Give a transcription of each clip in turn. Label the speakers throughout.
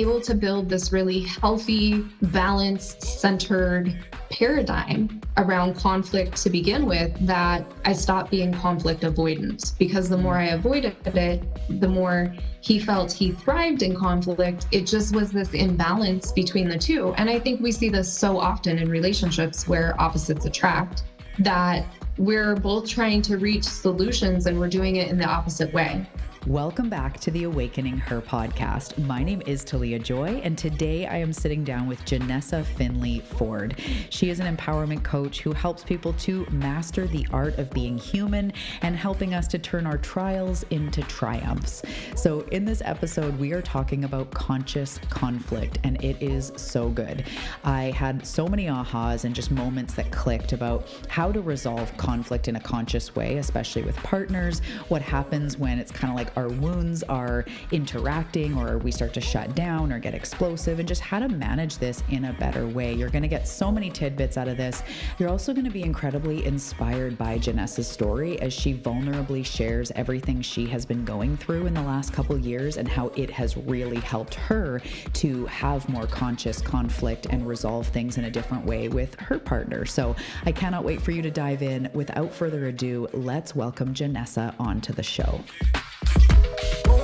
Speaker 1: able to build this really healthy, balanced, centered paradigm around conflict to begin with that I stopped being conflict avoidant because the more I avoided it, the more he felt he thrived in conflict. It just was this imbalance between the two. And I think we see this so often in relationships where opposites attract that we're both trying to reach solutions and we're doing it in the opposite way.
Speaker 2: Welcome back to the Awakening Her podcast. My name is Talia Joy, and today I am sitting down with Janessa Finley Ford. She is an empowerment coach who helps people to master the art of being human and helping us to turn our trials into triumphs. So, in this episode, we are talking about conscious conflict, and it is so good. I had so many ahas and just moments that clicked about how to resolve conflict in a conscious way, especially with partners, what happens when it's kind of like our wounds are interacting or we start to shut down or get explosive and just how to manage this in a better way. You're going to get so many tidbits out of this. You're also going to be incredibly inspired by Janessa's story as she vulnerably shares everything she has been going through in the last couple years and how it has really helped her to have more conscious conflict and resolve things in a different way with her partner. So I cannot wait for you to dive in. Without further ado, let's welcome Janessa onto the show. Boom.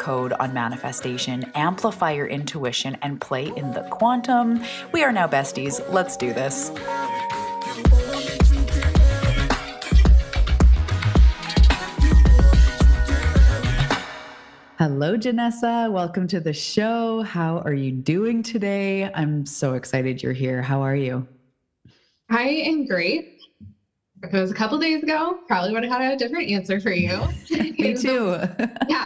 Speaker 2: code on manifestation, amplify your intuition, and play in the quantum. We are now besties. Let's do this. Hello, Janessa. Welcome to the show. How are you doing today? I'm so excited you're here. How are you?
Speaker 1: I am great. If it was a couple days ago, probably would have had a different answer for you.
Speaker 2: Me too.
Speaker 1: yeah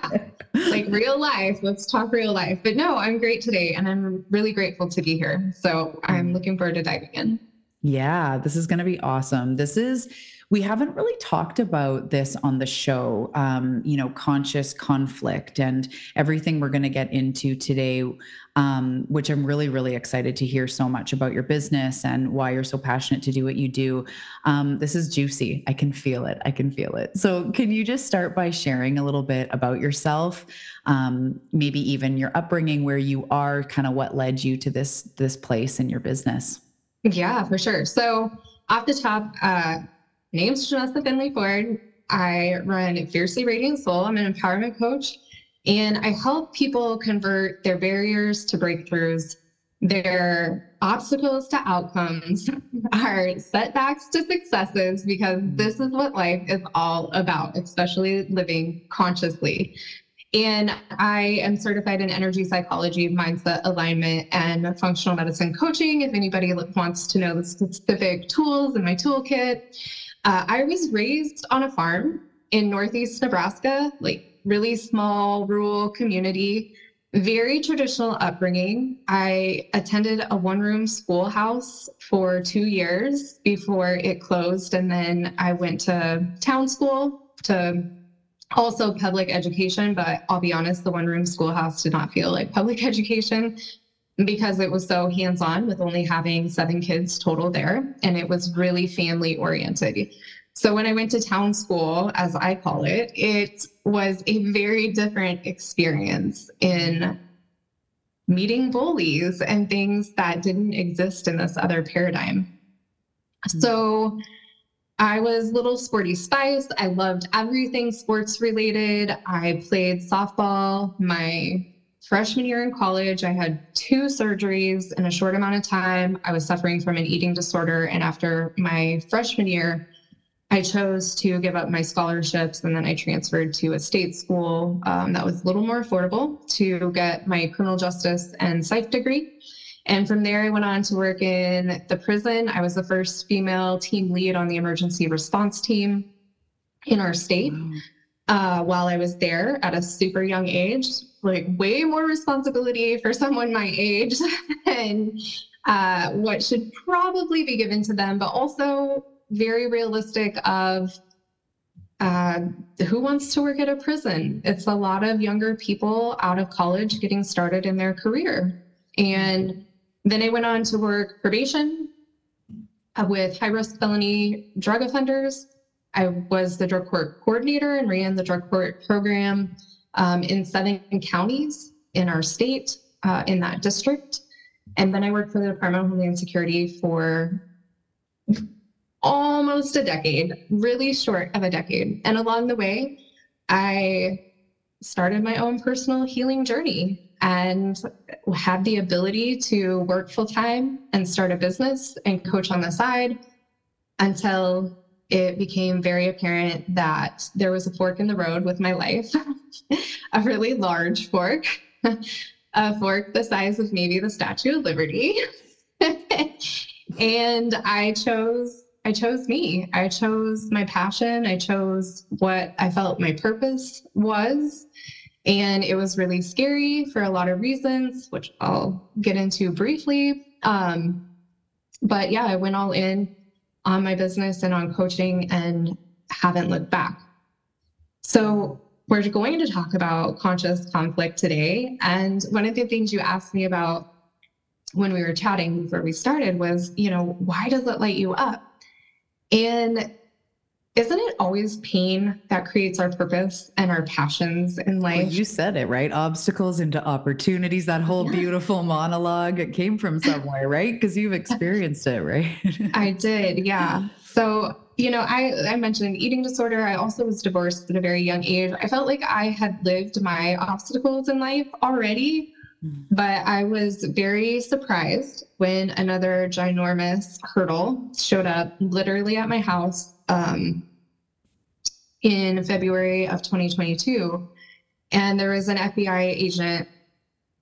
Speaker 1: like real life. Let's talk real life. But no, I'm great today and I'm really grateful to be here. So I'm looking forward to diving in.
Speaker 2: Yeah, this is going to be awesome. This is we haven't really talked about this on the show um, you know conscious conflict and everything we're going to get into today um, which i'm really really excited to hear so much about your business and why you're so passionate to do what you do. Um, this is juicy. I can feel it. I can feel it. So can you just start by sharing a little bit about yourself um, maybe even your upbringing where you are kind of what led you to this this place in your business?
Speaker 1: Yeah for sure. So off the top uh, name's Janessa Finley Ford. I run Fiercely Radiant Soul. I'm an empowerment coach, and I help people convert their barriers to breakthroughs, their obstacles to outcomes, our setbacks to successes, because this is what life is all about, especially living consciously. And I am certified in energy psychology, mindset alignment, and functional medicine coaching. If anybody wants to know the specific tools in my toolkit, uh, I was raised on a farm in Northeast Nebraska, like really small rural community, very traditional upbringing. I attended a one room schoolhouse for two years before it closed. And then I went to town school to also public education. But I'll be honest, the one room schoolhouse did not feel like public education because it was so hands on with only having seven kids total there. And it was really family oriented. So when I went to town school, as I call it, it was a very different experience in meeting bullies and things that didn't exist in this other paradigm. Mm-hmm. So I was little sporty spice. I loved everything sports related. I played softball my freshman year in college, I had two surgeries in a short amount of time. I was suffering from an eating disorder. And after my freshman year, I chose to give up my scholarships and then I transferred to a state school um, that was a little more affordable to get my criminal justice and psych degree. And from there, I went on to work in the prison. I was the first female team lead on the emergency response team in our state. Wow. uh, while I was there at a super young age, like way more responsibility for someone my age and uh, what should probably be given to them, but also very realistic of uh, who wants to work at a prison? It's a lot of younger people out of college getting started in their career. And then I went on to work probation uh, with high risk felony drug offenders. I was the drug court coordinator and ran the drug court program um, in seven counties in our state uh, in that district. And then I worked for the Department of Homeland Security for almost a decade, really short of a decade. And along the way, I started my own personal healing journey and had the ability to work full time and start a business and coach on the side until it became very apparent that there was a fork in the road with my life, a really large fork, a fork the size of maybe the Statue of Liberty. and I chose I chose me. I chose my passion. I chose what I felt my purpose was. And it was really scary for a lot of reasons, which I'll get into briefly. Um, but yeah, I went all in on my business and on coaching and haven't looked back. So, we're going to talk about conscious conflict today. And one of the things you asked me about when we were chatting before we started was, you know, why does it light you up? And isn't it always pain that creates our purpose and our passions in life? Well,
Speaker 2: you said it, right? Obstacles into opportunities. That whole yeah. beautiful monologue, it came from somewhere, right? Because you've experienced it, right?
Speaker 1: I did, yeah. So, you know, I, I mentioned eating disorder. I also was divorced at a very young age. I felt like I had lived my obstacles in life already. But I was very surprised when another ginormous hurdle showed up literally at my house um, in February of 2022. And there was an FBI agent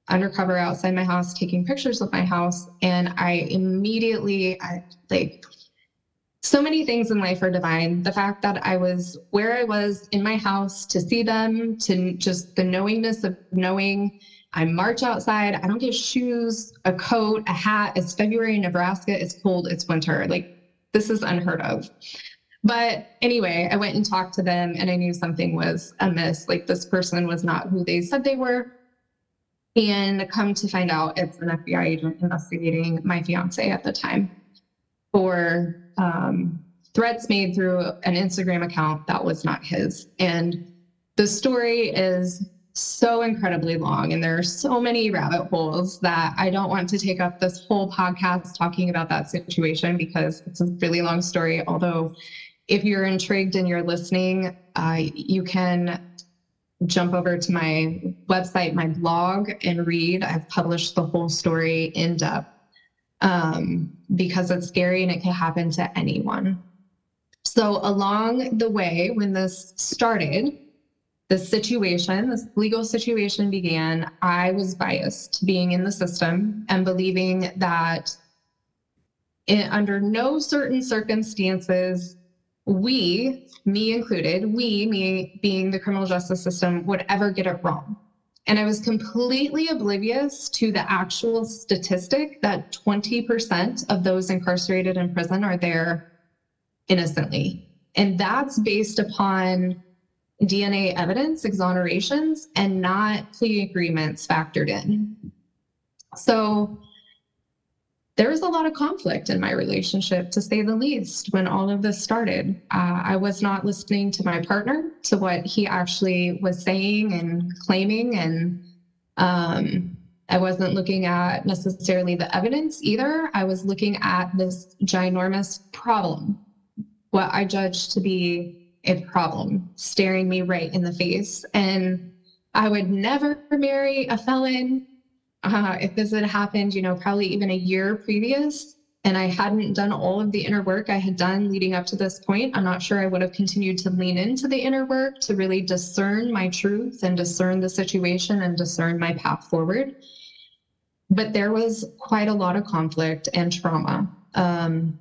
Speaker 1: undercover outside my house taking pictures of my house. And I immediately, I like, so many things in life are divine. The fact that I was where I was in my house to see them, to just the knowingness of knowing I march outside. I don't get shoes, a coat, a hat. It's February in Nebraska. It's cold. It's winter. Like this is unheard of. But anyway, I went and talked to them and I knew something was amiss. Like this person was not who they said they were. And come to find out, it's an FBI agent investigating my fiance at the time for um, threats made through an Instagram account that was not his. And the story is so incredibly long and there are so many rabbit holes that I don't want to take up this whole podcast talking about that situation because it's a really long story. Although, if you're intrigued and you're listening, uh, you can jump over to my website, my blog, and read. I've published the whole story in depth um, because it's scary and it can happen to anyone. So, along the way, when this started, the situation, this legal situation began, I was biased being in the system and believing that under no certain circumstances, we, me included, we, me being the criminal justice system, would ever get it wrong. And I was completely oblivious to the actual statistic that 20% of those incarcerated in prison are there innocently. And that's based upon DNA evidence, exonerations, and not plea agreements factored in. So there was a lot of conflict in my relationship, to say the least, when all of this started. Uh, I was not listening to my partner, to what he actually was saying and claiming, and um, I wasn't looking at necessarily the evidence either. I was looking at this ginormous problem, what I judged to be a problem staring me right in the face. And I would never marry a felon. Uh, if this had happened, you know, probably even a year previous, and I hadn't done all of the inner work I had done leading up to this point, I'm not sure I would have continued to lean into the inner work to really discern my truth and discern the situation and discern my path forward. But there was quite a lot of conflict and trauma. Um,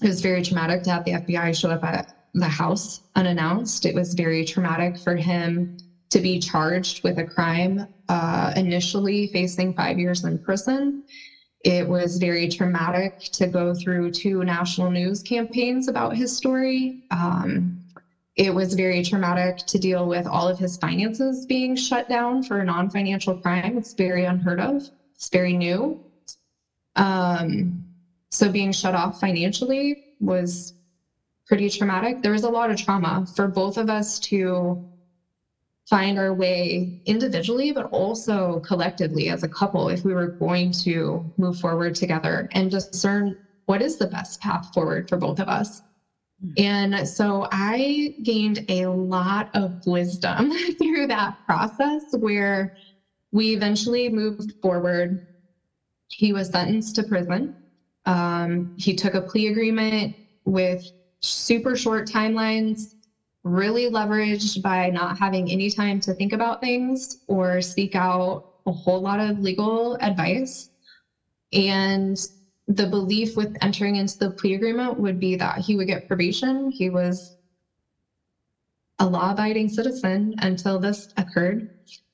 Speaker 1: it was very traumatic to have the FBI show up at the house unannounced. It was very traumatic for him to be charged with a crime, uh, initially facing five years in prison. It was very traumatic to go through two national news campaigns about his story. Um, it was very traumatic to deal with all of his finances being shut down for a non financial crime. It's very unheard of, it's very new. Um, so being shut off financially was pretty traumatic. There was a lot of trauma for both of us to find our way individually, but also collectively as a couple if we were going to move forward together and discern what is the best path forward for both of us. Hmm. And so I gained a lot of wisdom through that process where we eventually moved forward. He was sentenced to prison. Um, he took a plea agreement with super short timelines, really leveraged by not having any time to think about things or seek out a whole lot of legal advice. And the belief with entering into the plea agreement would be that he would get probation. He was a law abiding citizen until this occurred.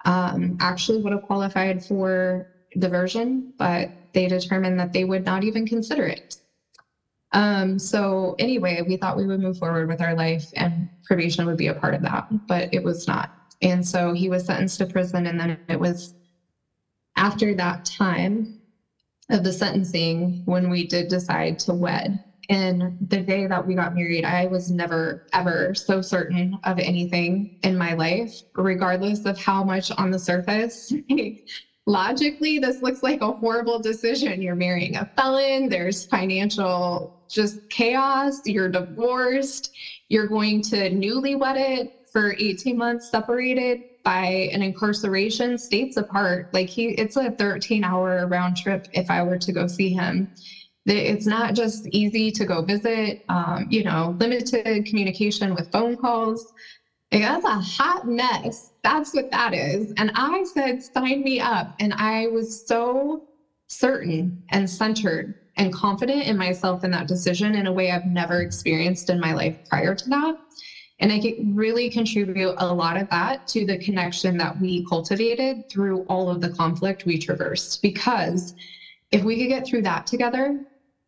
Speaker 1: Um, actually, would have qualified for diversion, but they determined that they would not even consider it. Um, so anyway, we thought we would move forward with our life and probation would be a part of that, but it was not. And so he was sentenced to prison. And then it was after that time of the sentencing when we did decide to wed. And the day that we got married, I was never, ever so certain of anything in my life, regardless of how much on the surface logically this looks like a horrible decision. You're marrying a felon, there's financial just chaos. You're divorced. You're going to newlywed for 18 months separated by an incarceration states apart. Like he, it's a 13 hour round trip if I were to go see him. It's not just easy to go visit, um, you know, limited communication with phone calls. That's a hot mess. That's what that is. And I said, sign me up. And I was so certain and centered and confident in myself in that decision in a way I've never experienced in my life prior to that. And I can really contribute a lot of that to the connection that we cultivated through all of the conflict we traversed. Because if we could get through that together,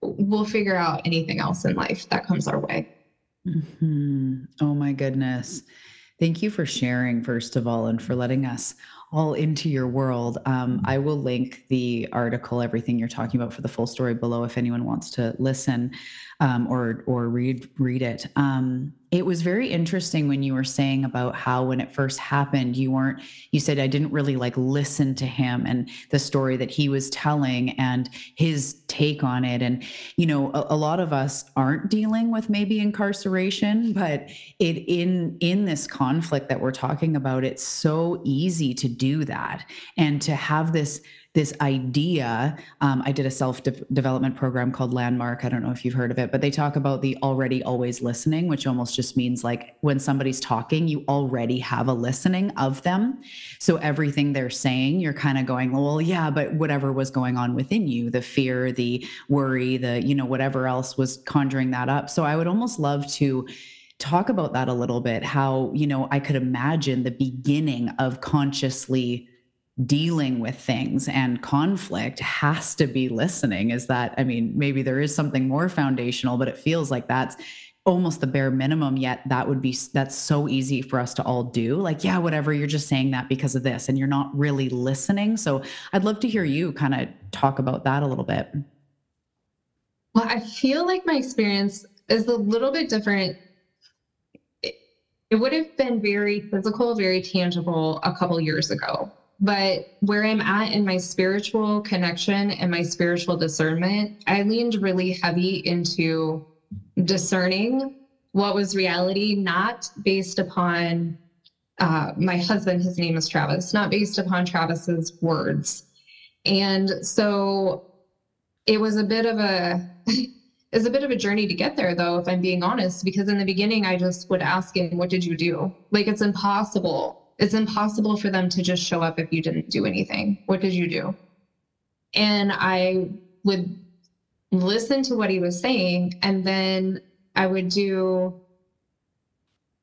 Speaker 1: we'll figure out anything else in life that comes our way.
Speaker 2: Mm-hmm. Oh my goodness. Thank you for sharing, first of all, and for letting us all into your world. Um, I will link the article, everything you're talking about, for the full story below if anyone wants to listen um, or or read read it. Um, it was very interesting when you were saying about how when it first happened, you weren't. You said I didn't really like listen to him and the story that he was telling and his take on it. And you know, a, a lot of us aren't dealing with maybe incarceration, but it in in this conflict that we're talking about, it's so easy to do that and to have this this idea. Um, I did a self de- development program called Landmark. I don't know if you've heard of it, but they talk about the already always listening, which almost just means like when somebody's talking, you already have a listening of them. So everything they're saying, you're kind of going, well, yeah, but whatever was going on within you, the fear, the worry, the, you know, whatever else was conjuring that up. So I would almost love to talk about that a little bit how you know i could imagine the beginning of consciously dealing with things and conflict has to be listening. Is that i mean maybe there is something more foundational but it feels like that's almost the bare minimum yet that would be that's so easy for us to all do. Like yeah whatever you're just saying that because of this and you're not really listening. So i'd love to hear you kind of talk about that a little bit.
Speaker 1: Well i feel like my experience is a little bit different. It, would have been very physical very tangible a couple years ago but where I'm at in my spiritual connection and my spiritual discernment, I leaned really heavy into discerning what was reality, not based upon uh, my husband, his name is Travis, not based upon Travis's words. And so it was a bit of a it's a bit of a journey to get there though if i'm being honest because in the beginning i just would ask him what did you do like it's impossible it's impossible for them to just show up if you didn't do anything. What did you do? And I would listen to what he was saying, and then I would do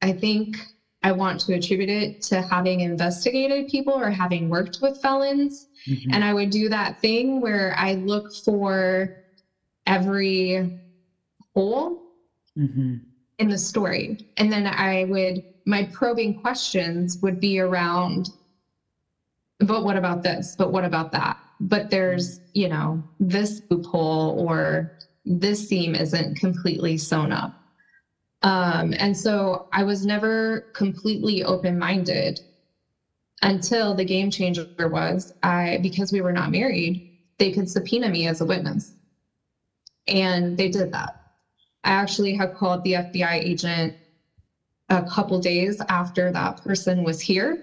Speaker 1: I think I want to attribute it to having investigated people or having worked with felons. Mm-hmm. And I would do that thing where I look for every hole mm-hmm. in the story. And then I would, my probing questions would be around, but what about this? But what about that? But there's, you know, this loophole or this seam isn't completely sewn up. Um, and so I was never completely open minded until the game changer was I, because we were not married, they could subpoena me as a witness. And they did that. I actually had called the FBI agent a couple days after that person was here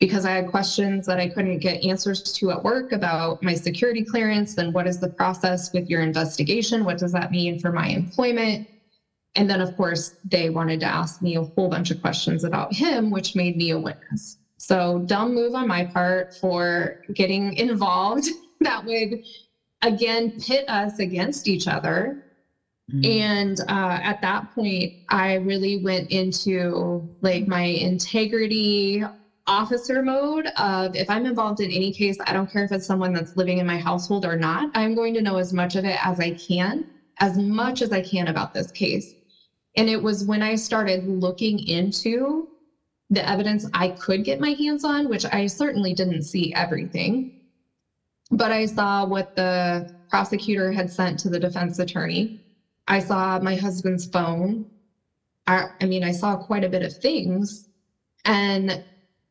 Speaker 1: because I had questions that I couldn't get answers to at work about my security clearance and what is the process with your investigation? What does that mean for my employment? And then, of course, they wanted to ask me a whole bunch of questions about him, which made me a witness. So, dumb move on my part for getting involved that would, again, pit us against each other. Mm-hmm. And uh, at that point, I really went into like my integrity officer mode of if I'm involved in any case, I don't care if it's someone that's living in my household or not, I'm going to know as much of it as I can, as much as I can about this case. And it was when I started looking into the evidence I could get my hands on, which I certainly didn't see everything, but I saw what the prosecutor had sent to the defense attorney. I saw my husband's phone. I, I mean, I saw quite a bit of things. And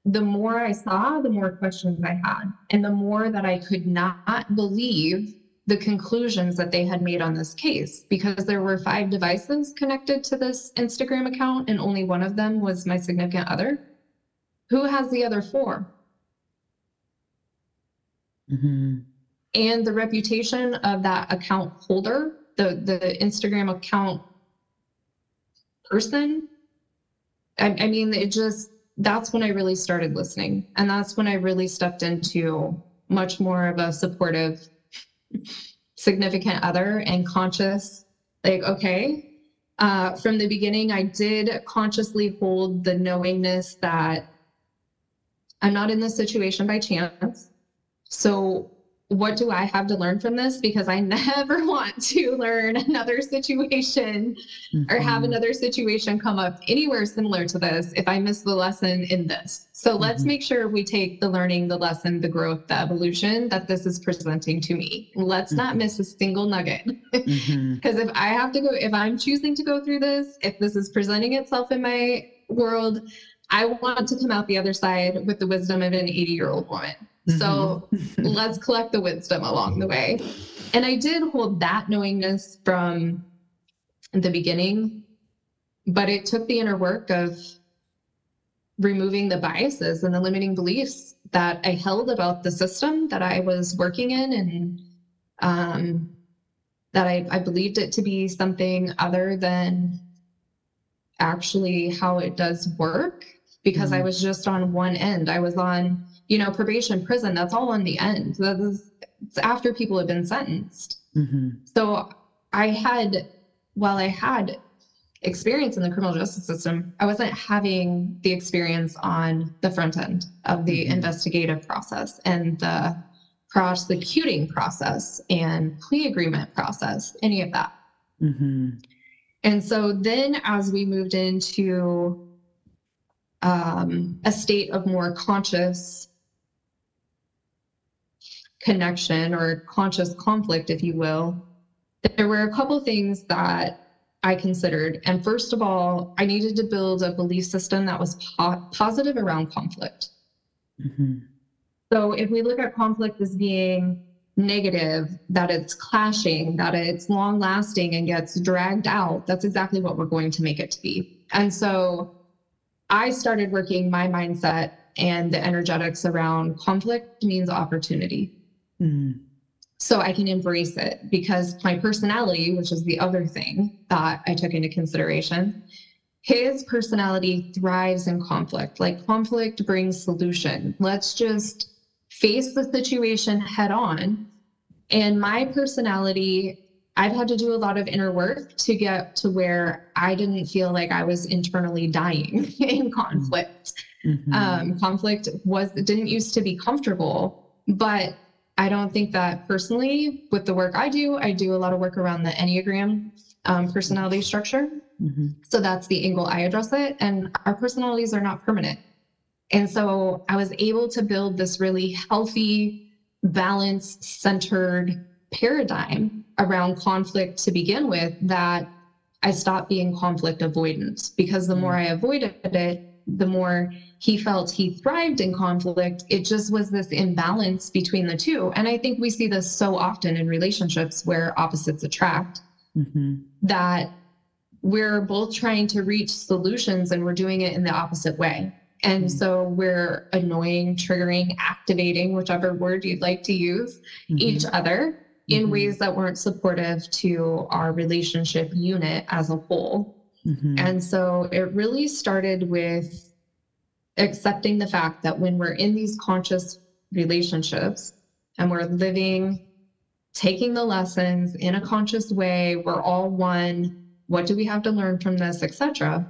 Speaker 1: the more I saw, the more questions I had, and the more that I could not believe the conclusions that they had made on this case because there were five devices connected to this Instagram account and only one of them was my significant other. Who has the other 4 mm-hmm. And the reputation of that account holder, the, the Instagram account person. I, I mean, it just, that's when I really started listening. And that's when I really stepped into much more of a supportive significant other and conscious, like, okay, uh, from the beginning, I did consciously hold the knowingness that I'm not in this situation by chance. So what do I have to learn from this? Because I never want to learn another situation mm-hmm. or have mm-hmm. another situation come up anywhere similar to this if I miss the lesson in this. So mm-hmm. let's make sure we take the learning, the lesson, the growth, the evolution that this is presenting to me. Let's mm-hmm. not miss a single nugget. Because mm-hmm. if I have to go, if I'm choosing to go through this, if this is presenting itself in my world, I want to come out the other side with the wisdom of an 80 year old woman. Mm-hmm. So let's collect the wisdom along the way. And I did hold that knowingness from the beginning, but it took the inner work of removing the biases and the limiting beliefs that I held about the system that I was working in and um, that I, I believed it to be something other than actually how it does work because mm-hmm. I was just on one end. I was on you know, probation, prison, that's all in the end. That's it's after people have been sentenced. Mm-hmm. So I had, while I had experience in the criminal justice system, I wasn't having the experience on the front end of the mm-hmm. investigative process and the prosecuting process and plea agreement process, any of that. Mm-hmm. And so then as we moved into um, a state of more conscious connection or conscious conflict, if you will, there were a couple things that I considered. And first of all, I needed to build a belief system that was po- positive around conflict. Mm-hmm. So if we look at conflict as being negative, that it's clashing, that it's long lasting and gets dragged out, that's exactly what we're going to make it to be. And so I started working my mindset and the energetics around conflict means opportunity. Mm. So I can embrace it because my personality, which is the other thing that I took into consideration, his personality thrives in conflict. Like conflict brings solution. Let's just face the situation head on. And my personality, I've had to do a lot of inner work to get to where I didn't feel like I was internally dying in conflict. Mm-hmm. Um, conflict was didn't used to be comfortable, but I don't think that personally with the work I do, I do a lot of work around the Enneagram um, personality structure. Mm-hmm. So that's the angle I address it. And our personalities are not permanent. And so I was able to build this really healthy, balanced, centered paradigm around conflict to begin with that I stopped being conflict avoidant because the more mm. I avoided it, the more he felt he thrived in conflict. It just was this imbalance between the two. And I think we see this so often in relationships where opposites attract mm-hmm. that we're both trying to reach solutions and we're doing it in the opposite way. And mm-hmm. so we're annoying, triggering, activating, whichever word you'd like to use, mm-hmm. each other in mm-hmm. ways that weren't supportive to our relationship unit as a whole. Mm-hmm. And so it really started with accepting the fact that when we're in these conscious relationships and we're living, taking the lessons in a conscious way, we're all one. What do we have to learn from this, etc.?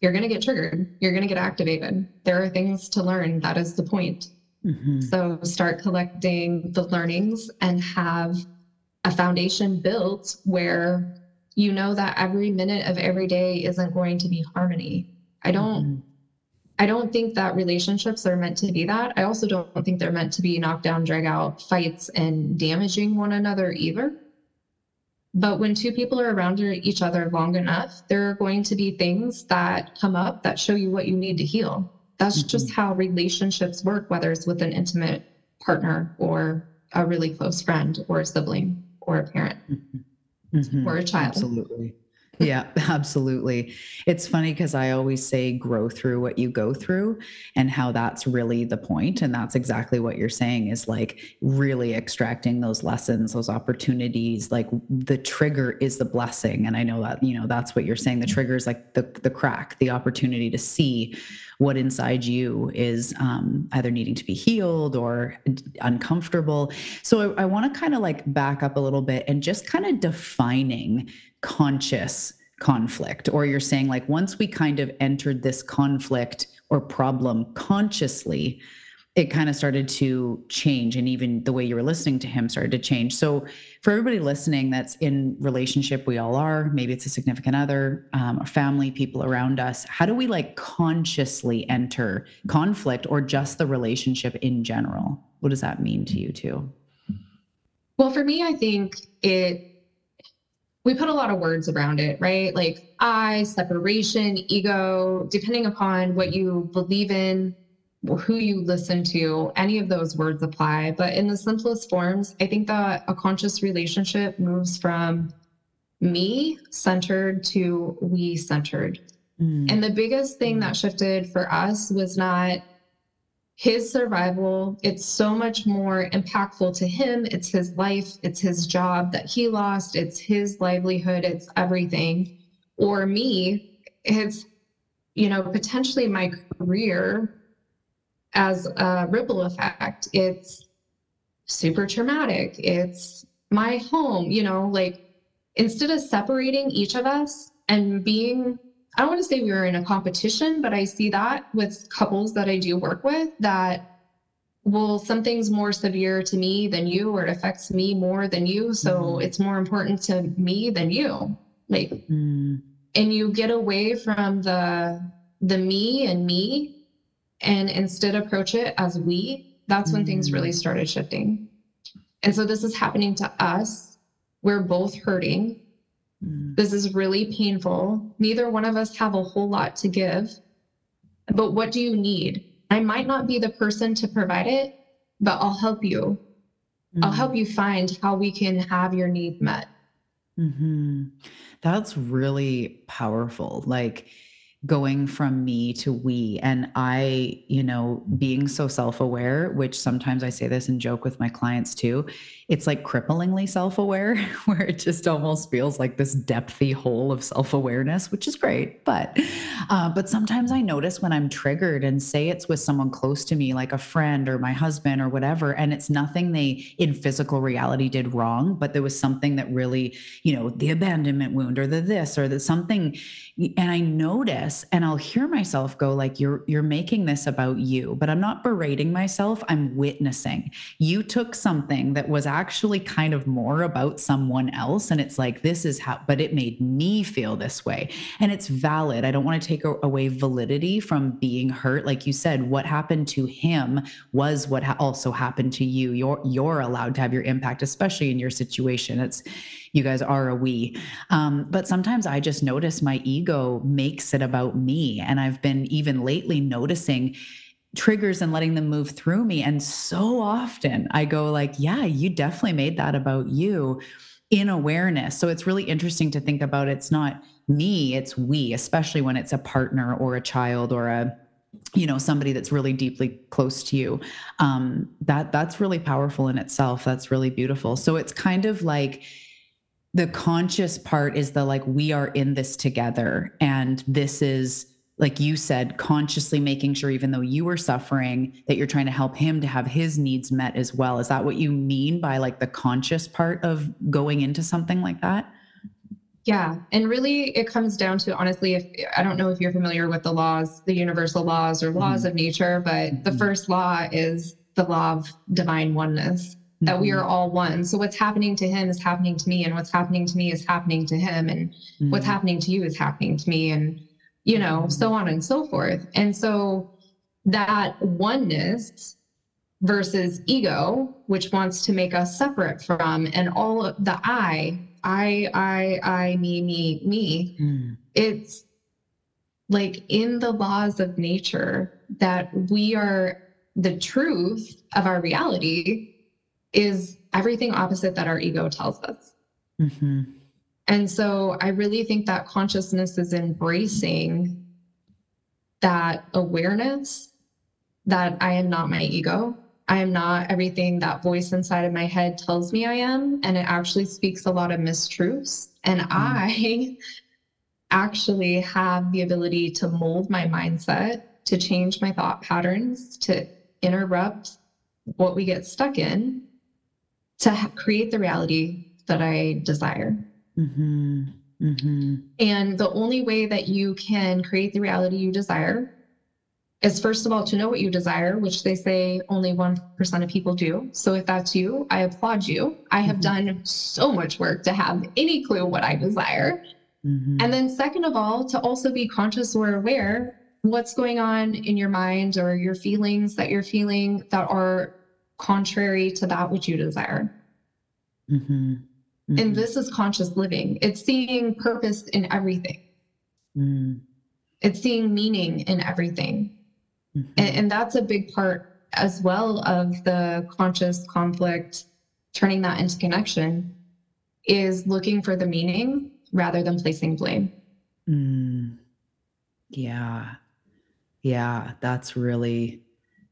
Speaker 1: You're going to get triggered. You're going to get activated. There are things to learn. That is the point. Mm-hmm. So start collecting the learnings and have a foundation built where you know that every minute of every day isn't going to be harmony. I don't mm-hmm. I don't think that relationships are meant to be that. I also don't think they're meant to be knockdown, drag out fights and damaging one another either. But when two people are around each other long enough, there are going to be things that come up that show you what you need to heal. That's mm-hmm. just how relationships work, whether it's with an intimate partner or a really close friend or a sibling or a parent mm-hmm. Mm-hmm. or a child.
Speaker 2: Absolutely yeah, absolutely. It's funny because I always say grow through what you go through and how that's really the point. And that's exactly what you're saying is like really extracting those lessons, those opportunities. Like the trigger is the blessing. And I know that, you know, that's what you're saying. The trigger is like the, the crack, the opportunity to see what inside you is um, either needing to be healed or uncomfortable. So I, I want to kind of like back up a little bit and just kind of defining conscious conflict or you're saying like once we kind of entered this conflict or problem consciously it kind of started to change and even the way you were listening to him started to change. So for everybody listening that's in relationship we all are maybe it's a significant other um, family people around us how do we like consciously enter conflict or just the relationship in general? What does that mean to you too
Speaker 1: well for me i think it we put a lot of words around it, right? Like I, separation, ego, depending upon what you believe in, who you listen to, any of those words apply. But in the simplest forms, I think that a conscious relationship moves from me centered to we centered. Mm. And the biggest thing that shifted for us was not his survival it's so much more impactful to him. It's his life it's his job that he lost it's his livelihood it's everything. Or me it's you know potentially my career as a ripple effect. It's super traumatic. It's my home you know like instead of separating each of us and being I don't want to say we were in a competition, but I see that with couples that I do work with that well, something's more severe to me than you, or it affects me more than you. So mm. it's more important to me than you. Like, mm. and you get away from the the me and me, and instead approach it as we. That's when mm. things really mm. started shifting. And so this is happening to us. We're both hurting. This is really painful. Neither one of us have a whole lot to give. But what do you need? I might not be the person to provide it, but I'll help you. Mm. I'll help you find how we can have your need met.
Speaker 2: Mm-hmm. That's really powerful. Like going from me to we and i you know being so self-aware which sometimes i say this and joke with my clients too it's like cripplingly self-aware where it just almost feels like this depthy hole of self-awareness which is great but uh, but sometimes i notice when i'm triggered and say it's with someone close to me like a friend or my husband or whatever and it's nothing they in physical reality did wrong but there was something that really you know the abandonment wound or the this or the something and i notice and i'll hear myself go like you're you're making this about you but i'm not berating myself i'm witnessing. You took something that was actually kind of more about someone else. And it's like, this is how, but it made me feel this way. And it's valid. I don't want to take away validity from being hurt. Like you said, what happened to him was what ha- also happened to you. You're, you're allowed to have your impact, especially in your situation. It's, you guys are a we. Um, but sometimes I just notice my ego makes it about me. And I've been even lately noticing triggers and letting them move through me. And so often i go like yeah you definitely made that about you in awareness. So it's really interesting to think about it's not me it's we especially when it's a partner or a child or a you know somebody that's really deeply close to you. Um that that's really powerful in itself. That's really beautiful. So it's kind of like the conscious part is the like we are in this together and this is like you said, consciously making sure, even though you were suffering, that you're trying to help him to have his needs met as well. Is that what you mean by like the conscious part of going into something like that?
Speaker 1: Yeah. And really, it comes down to honestly, if I don't know if you're familiar with the laws, the universal laws or laws mm-hmm. of nature, but mm-hmm. the first law is the law of divine oneness. Mm-hmm. That we are mm-hmm. all one. So what's happening to him is happening to me, and what's happening to me is happening to him, and what's mm-hmm. happening to you is happening to me. And you know, so on and so forth. And so that oneness versus ego, which wants to make us separate from, and all the I, I, I, I, me, me, me, mm. it's like in the laws of nature that we are the truth of our reality is everything opposite that our ego tells us. Mm-hmm. And so I really think that consciousness is embracing that awareness that I am not my ego. I am not everything that voice inside of my head tells me I am. And it actually speaks a lot of mistruths. And mm. I actually have the ability to mold my mindset, to change my thought patterns, to interrupt what we get stuck in, to ha- create the reality that I desire. Mm-hmm. Mm-hmm. And the only way that you can create the reality you desire is, first of all, to know what you desire, which they say only 1% of people do. So if that's you, I applaud you. I have mm-hmm. done so much work to have any clue what I desire. Mm-hmm. And then, second of all, to also be conscious or aware what's going on in your mind or your feelings that you're feeling that are contrary to that which you desire. Mm-hmm. Mm-hmm. And this is conscious living. It's seeing purpose in everything. Mm. It's seeing meaning in everything. Mm-hmm. And, and that's a big part as well of the conscious conflict, turning that into connection, is looking for the meaning rather than placing blame. Mm.
Speaker 2: Yeah. Yeah, that's really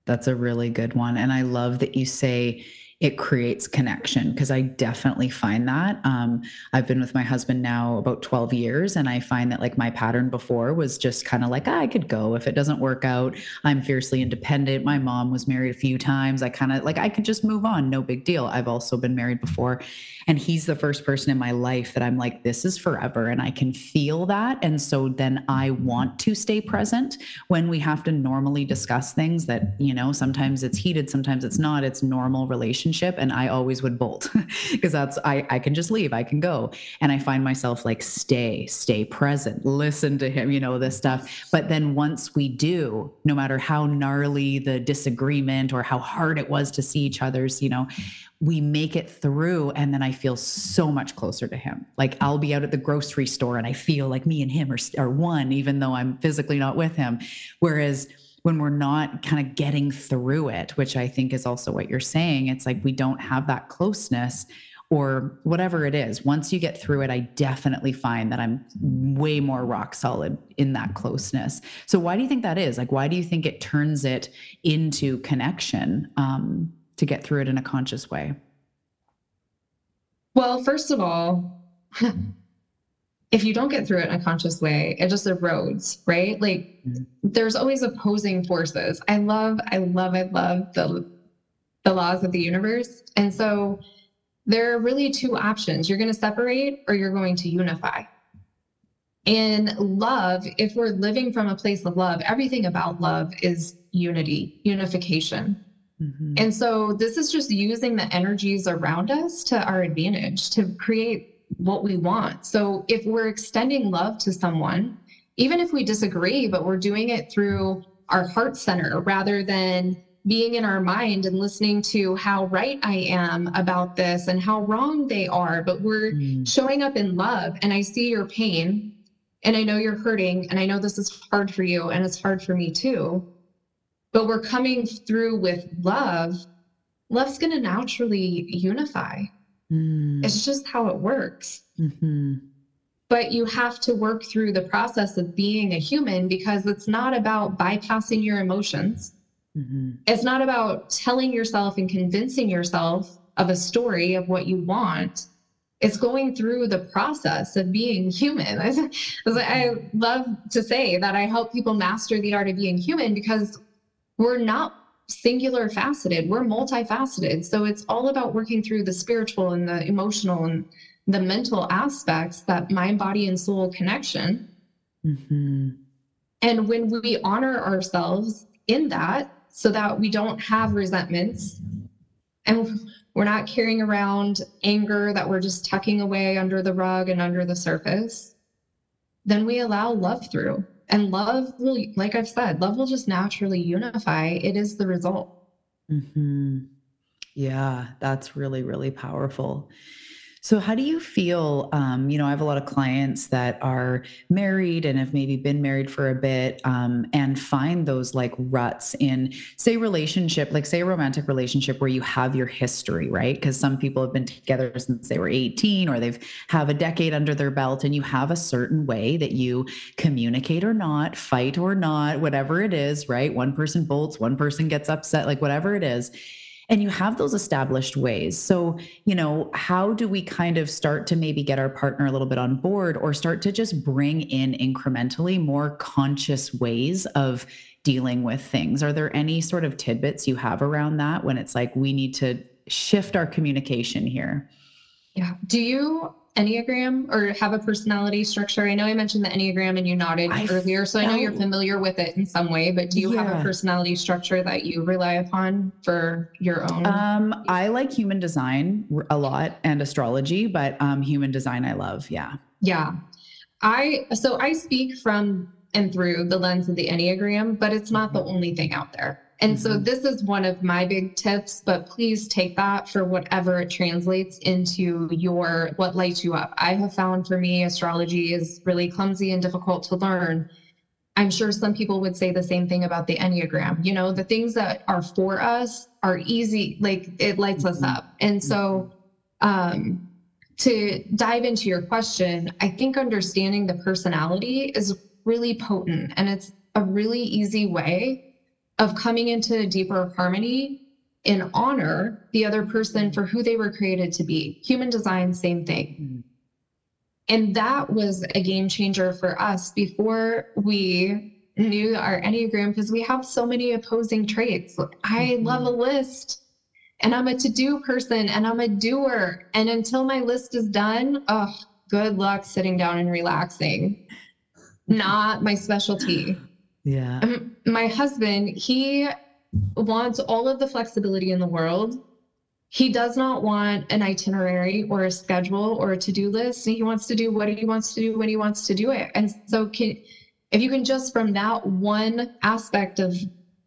Speaker 2: that's a really good one. And I love that you say it creates connection because I definitely find that. Um, I've been with my husband now about 12 years, and I find that like my pattern before was just kind of like, ah, I could go if it doesn't work out. I'm fiercely independent. My mom was married a few times. I kind of like, I could just move on, no big deal. I've also been married before. And he's the first person in my life that I'm like, this is forever. And I can feel that. And so then I want to stay present when we have to normally discuss things that, you know, sometimes it's heated, sometimes it's not. It's normal relationship relationship and I always would bolt because that's I I can just leave, I can go. And I find myself like stay, stay present, listen to him, you know, this stuff. But then once we do, no matter how gnarly the disagreement or how hard it was to see each other's, you know, we make it through and then i feel so much closer to him like i'll be out at the grocery store and i feel like me and him are, are one even though i'm physically not with him whereas when we're not kind of getting through it, which I think is also what you're saying. It's like we don't have that closeness or whatever it is. Once you get through it, I definitely find that I'm way more rock solid in that closeness. So, why do you think that is? Like, why do you think it turns it into connection um, to get through it in a conscious way?
Speaker 1: Well, first of all, if you don't get through it in a conscious way, it just erodes, right? Like mm-hmm. there's always opposing forces. I love, I love, I love the the laws of the universe. And so there are really two options. You're going to separate or you're going to unify. In love, if we're living from a place of love, everything about love is unity, unification. Mm-hmm. And so this is just using the energies around us to our advantage to create what we want. So if we're extending love to someone, even if we disagree, but we're doing it through our heart center rather than being in our mind and listening to how right I am about this and how wrong they are, but we're mm. showing up in love and I see your pain and I know you're hurting and I know this is hard for you and it's hard for me too. But we're coming through with love. Love's going to naturally unify. Mm. It's just how it works. Mm-hmm. But you have to work through the process of being a human because it's not about bypassing your emotions. Mm-hmm. It's not about telling yourself and convincing yourself of a story of what you want. It's going through the process of being human. I love to say that I help people master the art of being human because we're not singular faceted, we're multifaceted. So it's all about working through the spiritual and the emotional and the mental aspects that mind, body, and soul connection. Mm-hmm. And when we honor ourselves in that, so that we don't have resentments and we're not carrying around anger that we're just tucking away under the rug and under the surface, then we allow love through. And love will, like I've said, love will just naturally unify. It is the result.
Speaker 2: Mm-hmm. Yeah, that's really, really powerful. So, how do you feel? Um, you know, I have a lot of clients that are married and have maybe been married for a bit um, and find those like ruts in, say, relationship, like say a romantic relationship where you have your history, right? Because some people have been together since they were 18 or they've have a decade under their belt and you have a certain way that you communicate or not, fight or not, whatever it is, right? One person bolts, one person gets upset, like whatever it is and you have those established ways. So, you know, how do we kind of start to maybe get our partner a little bit on board or start to just bring in incrementally more conscious ways of dealing with things? Are there any sort of tidbits you have around that when it's like we need to shift our communication here?
Speaker 1: Yeah. Do you Enneagram or have a personality structure? I know I mentioned the Enneagram and you nodded I earlier, so I know you're familiar with it in some way, but do you yeah. have a personality structure that you rely upon for your own?
Speaker 2: Um, I like human design a lot and astrology, but um, human design I love. Yeah.
Speaker 1: Yeah. I so I speak from and through the lens of the Enneagram, but it's not the mm-hmm. only thing out there. And mm-hmm. so this is one of my big tips, but please take that for whatever it translates into your what lights you up. I have found for me astrology is really clumsy and difficult to learn. I'm sure some people would say the same thing about the Enneagram. You know, the things that are for us are easy, like it lights us mm-hmm. up. And so um to dive into your question, I think understanding the personality is really potent and it's a really easy way of coming into deeper harmony and honor the other person for who they were created to be. Human design, same thing. Mm-hmm. And that was a game changer for us before we knew our Enneagram because we have so many opposing traits. I mm-hmm. love a list and I'm a to do person and I'm a doer. And until my list is done, oh, good luck sitting down and relaxing. Not my specialty.
Speaker 2: Yeah.
Speaker 1: Um, my husband, he wants all of the flexibility in the world. He does not want an itinerary or a schedule or a to-do list. He wants to do what he wants to do when he wants to do it. And so can if you can just from that one aspect of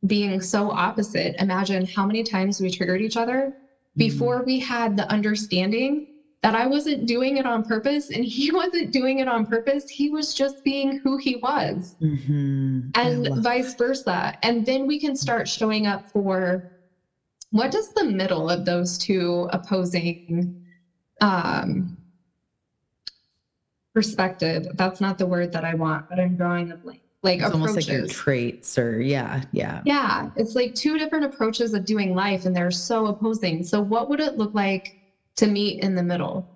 Speaker 1: being so opposite, imagine how many times we triggered each other mm-hmm. before we had the understanding that I wasn't doing it on purpose and he wasn't doing it on purpose. He was just being who he was, mm-hmm. and vice versa. And then we can start showing up for what does the middle of those two opposing um, perspective. That's not the word that I want, but I'm drawing a blank. Like
Speaker 2: it's
Speaker 1: approaches.
Speaker 2: almost like your traits or yeah, yeah.
Speaker 1: Yeah, it's like two different approaches of doing life and they're so opposing. So what would it look like to meet in the middle?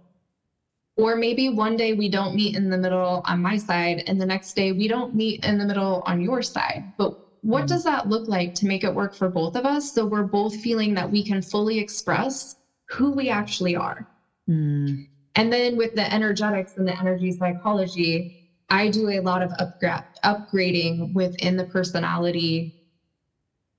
Speaker 1: Or maybe one day we don't meet in the middle on my side and the next day we don't meet in the middle on your side. But what mm. does that look like to make it work for both of us so we're both feeling that we can fully express who we actually are? Mm. And then with the energetics and the energy psychology, I do a lot of upgra- upgrading within the personality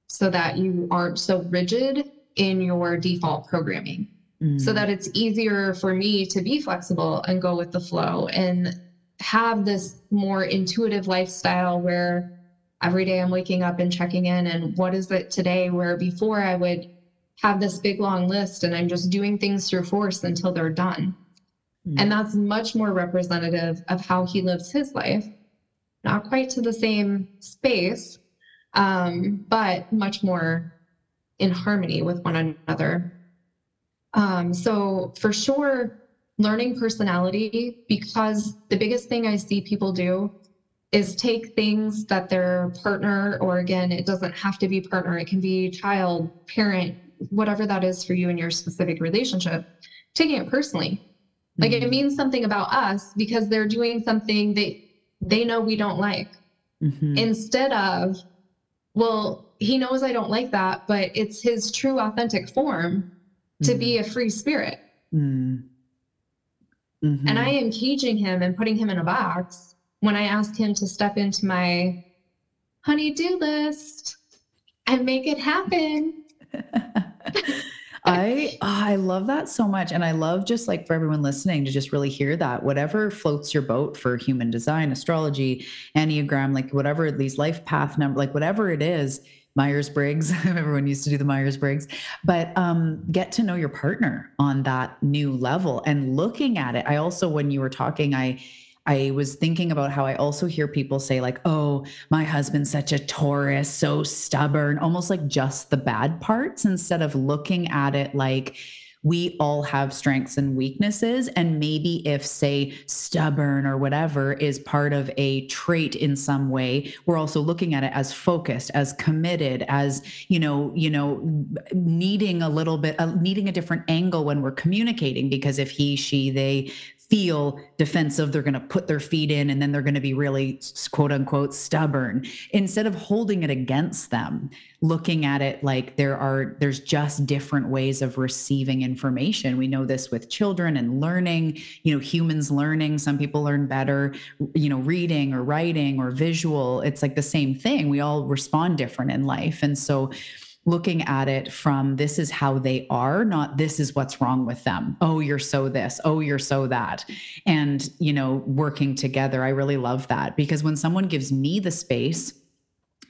Speaker 1: so that you aren't so rigid in your default programming. Mm. So that it's easier for me to be flexible and go with the flow and have this more intuitive lifestyle where every day I'm waking up and checking in and what is it today where before I would have this big long list and I'm just doing things through force until they're done. Mm-hmm. And that's much more representative of how he lives his life. Not quite to the same space, um, but much more in harmony with one another. Um, so, for sure, learning personality, because the biggest thing I see people do is take things that their partner, or again, it doesn't have to be partner, it can be child, parent, whatever that is for you in your specific relationship, taking it personally. Like it mm-hmm. means something about us because they're doing something they they know we don't like. Mm-hmm. Instead of, well, he knows I don't like that, but it's his true authentic form to be mm. a free spirit. Mm. Mm-hmm. And I am caging him and putting him in a box when I ask him to step into my honey do list and make it happen.
Speaker 2: I oh, I love that so much and I love just like for everyone listening to just really hear that whatever floats your boat for human design, astrology, enneagram, like whatever these life path number like whatever it is, Myers-Briggs, everyone used to do the Myers-Briggs, but um get to know your partner on that new level and looking at it. I also when you were talking I I was thinking about how I also hear people say, like, oh, my husband's such a Taurus, so stubborn, almost like just the bad parts instead of looking at it like, we all have strengths and weaknesses. And maybe if, say, stubborn or whatever is part of a trait in some way, we're also looking at it as focused, as committed, as, you know, you know, needing a little bit, uh, needing a different angle when we're communicating. Because if he, she, they feel defensive. They're going to put their feet in and then they're going to be really quote unquote stubborn. Instead of holding it against them looking at it like there are there's just different ways of receiving information. We know this with children and learning. You know humans learning some people learn better you know reading or writing or visual. It's like the same thing. We all respond different in life. And so looking at it from this is how they are, not this is what's wrong with them. Oh, you're so this. Oh, you're so that. And, you know, working together. I really love that because when someone gives me the space,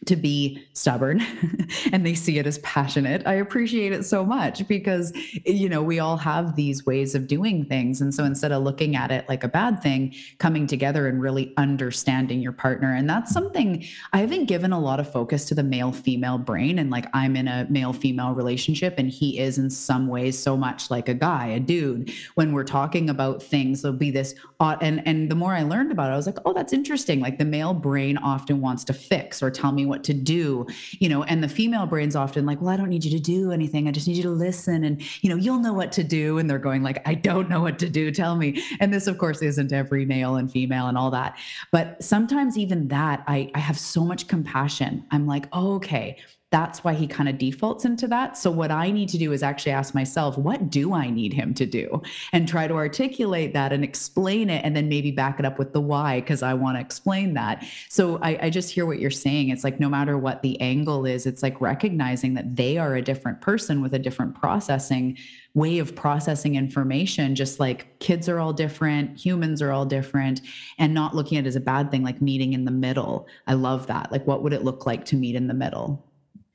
Speaker 2: to be stubborn and they see it as passionate. I appreciate it so much because, you know, we all have these ways of doing things. And so instead of looking at it like a bad thing, coming together and really understanding your partner. And that's something I haven't given a lot of focus to the male female brain. And like I'm in a male female relationship and he is in some ways so much like a guy, a dude. When we're talking about things, there'll be this, and, and the more I learned about it, I was like, oh, that's interesting. Like the male brain often wants to fix or tell me what to do you know and the female brain's often like well i don't need you to do anything. I just need you to listen and you know you'll know what to do. And they're going like i don't know what to do. Tell me. And this of course isn't every male and female and all that. But sometimes even that i i have so much compassion. I'm like oh, okay that's why he kind of defaults into that. So, what I need to do is actually ask myself, what do I need him to do? And try to articulate that and explain it, and then maybe back it up with the why, because I want to explain that. So, I, I, just hear what you're saying. It's like no matter what the angle is, it's like recognizing that they are a different person with a different processing way of processing information, just like kids are all different, humans are all different, and not looking at it as a bad thing, like meeting in the middle. I love that. Like, what would it look like to meet in the middle?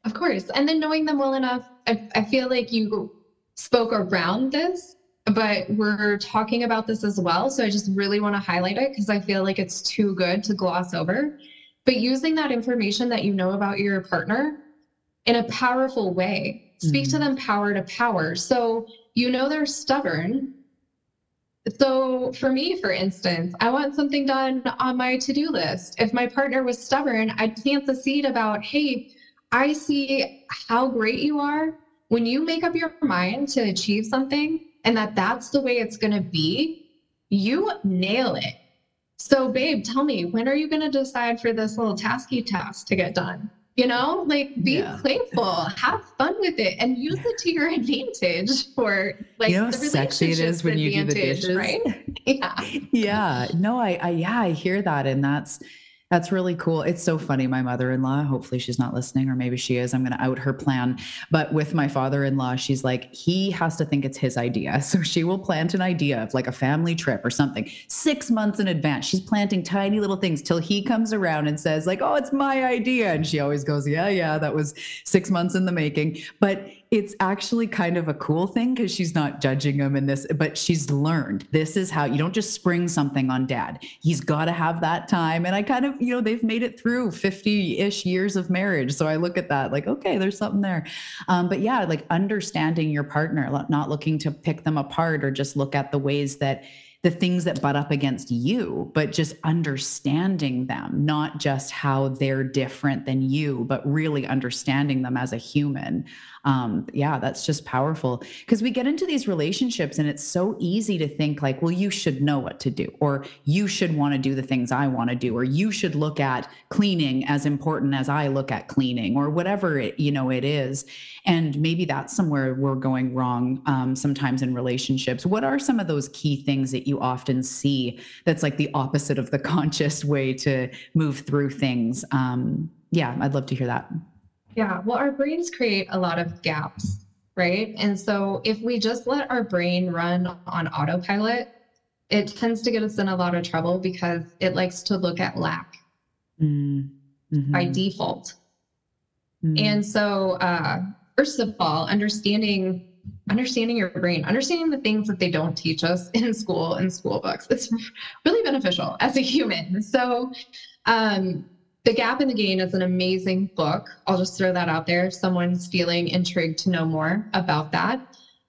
Speaker 1: Of course. And then knowing them well enough, I, I feel like you spoke around this, but we're talking about this as well. So I just really want to highlight it because I feel like it's too good to gloss over. But using that information that you know about your partner in a powerful way, speak mm-hmm. to them power to power. So you know they're stubborn. So, for me, for instance, I want something done on my to do list. If my partner was stubborn, I'd plant the seed about, hey, I see how great you are. When you make up your mind to achieve something and that that's the way it's going to be, you nail it. So, babe, tell me, when are you going to decide for this little tasky task to get done? You know, like be yeah. playful, have fun with it, and use it to your advantage for like
Speaker 2: you know the sexy it is when you do the dishes,
Speaker 1: right? yeah,
Speaker 2: yeah. No, I, I, yeah, I hear that, and that's that's really cool. It's so funny. My mother in law, hopefully she's not listening, or maybe she is. I'm going to out her plan. But with my father in law, she's like, he has to think it's his idea. So she will plant an idea of like a family trip or something six months in advance. She's planting tiny little things till he comes around and says, like, oh, it's my idea. And she always goes, yeah, yeah, that was six months in the making. But it's actually kind of a cool thing because she's not judging him in this, but she's learned this is how you don't just spring something on dad. He's got to have that time. And I kind of, you know, they've made it through 50 ish years of marriage. So I look at that like, okay, there's something there. Um, but yeah, like understanding your partner, not looking to pick them apart or just look at the ways that the things that butt up against you, but just understanding them, not just how they're different than you, but really understanding them as a human um, yeah, that's just powerful because we get into these relationships and it's so easy to think like, well, you should know what to do, or you should want to do the things I want to do, or you should look at cleaning as important as I look at cleaning, or whatever it you know it is. And maybe that's somewhere we're going wrong um, sometimes in relationships. What are some of those key things that you often see that's like the opposite of the conscious way to move through things? Um, yeah, I'd love to hear that.
Speaker 1: Yeah, well, our brains create a lot of gaps, right? And so if we just let our brain run on autopilot, it tends to get us in a lot of trouble because it likes to look at lack mm-hmm. by default. Mm-hmm. And so, uh, first of all, understanding understanding your brain, understanding the things that they don't teach us in school and school books, it's really beneficial as a human. So, um, the Gap and the Gain is an amazing book. I'll just throw that out there if someone's feeling intrigued to know more about that.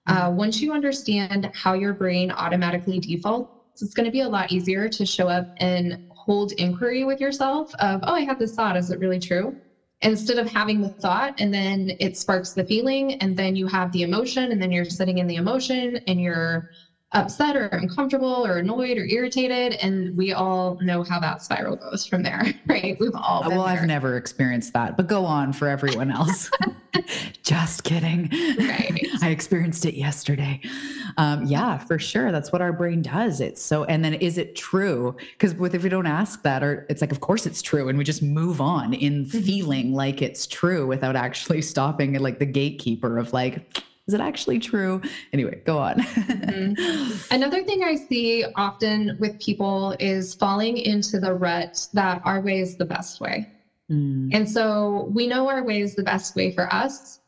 Speaker 1: Uh, once you understand how your brain automatically defaults, it's going to be a lot easier to show up and hold inquiry with yourself of, oh, I had this thought. Is it really true? Instead of having the thought and then it sparks the feeling, and then you have the emotion, and then you're sitting in the emotion and you're upset or uncomfortable or annoyed or irritated and we all know how that spiral goes from there right? We've all
Speaker 2: well there. i've never experienced that but go on for everyone else. Just kidding. Right. I experienced it yesterday. Um, yeah for sure. That's what our brain does. It's so and then is it true? Because with if we don't ask that or it's like of course it's true and we just move on in mm-hmm. feeling like it's true without actually stopping at like the gatekeeper of like is it actually true? Anyway, go on.
Speaker 1: mm-hmm. Another thing I see often with people is falling into the rut that our way is the best way. Mm. And so we know our way is the best way for us,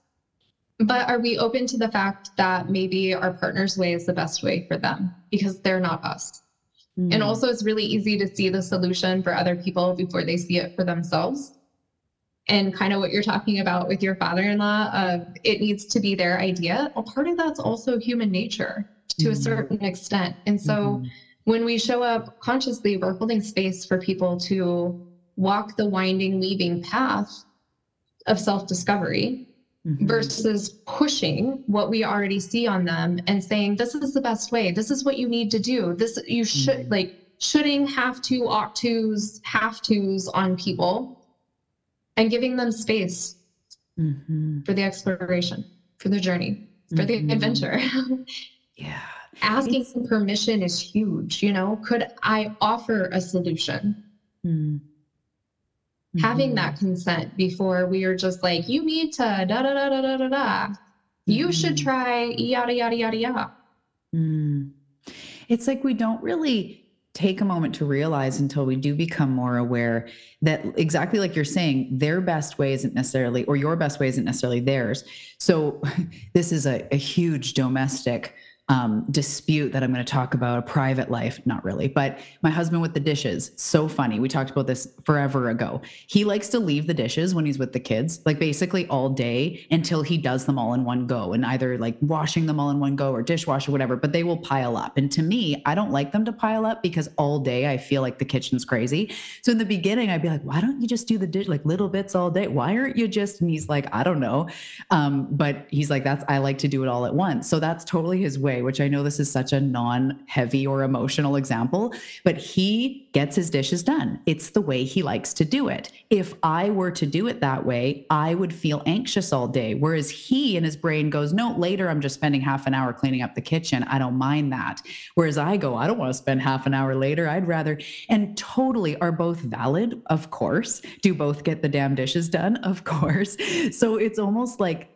Speaker 1: but are we open to the fact that maybe our partner's way is the best way for them because they're not us? Mm. And also, it's really easy to see the solution for other people before they see it for themselves and kind of what you're talking about with your father-in-law of it needs to be their idea a part of that's also human nature to mm-hmm. a certain extent and so mm-hmm. when we show up consciously we're holding space for people to walk the winding weaving path of self-discovery mm-hmm. versus pushing what we already see on them and saying this is the best way this is what you need to do this you should mm-hmm. like shoulding have to ought to's have to's on people and giving them space mm-hmm. for the exploration, for the journey, for mm-hmm. the adventure.
Speaker 2: yeah.
Speaker 1: Asking it's... permission is huge. You know, could I offer a solution? Mm-hmm. Having that consent before we are just like, you need to da da da da da da da. You should mm-hmm. try yada yada yada yada.
Speaker 2: Mm. It's like we don't really take a moment to realize until we do become more aware that exactly like you're saying their best way isn't necessarily or your best way isn't necessarily theirs. So this is a, a huge domestic um, dispute that I'm going to talk about a private life, not really, but my husband with the dishes. So funny. We talked about this forever ago. He likes to leave the dishes when he's with the kids, like basically all day until he does them all in one go and either like washing them all in one go or dishwasher, whatever, but they will pile up. And to me, I don't like them to pile up because all day I feel like the kitchen's crazy. So in the beginning, I'd be like, why don't you just do the dish like little bits all day? Why aren't you just? And he's like, I don't know. Um, but he's like, that's, I like to do it all at once. So that's totally his way which I know this is such a non heavy or emotional example, but he gets his dishes done. It's the way he likes to do it. If I were to do it that way, I would feel anxious all day. Whereas he in his brain goes, No, later I'm just spending half an hour cleaning up the kitchen. I don't mind that. Whereas I go, I don't want to spend half an hour later. I'd rather, and totally are both valid, of course. Do both get the damn dishes done? Of course. So it's almost like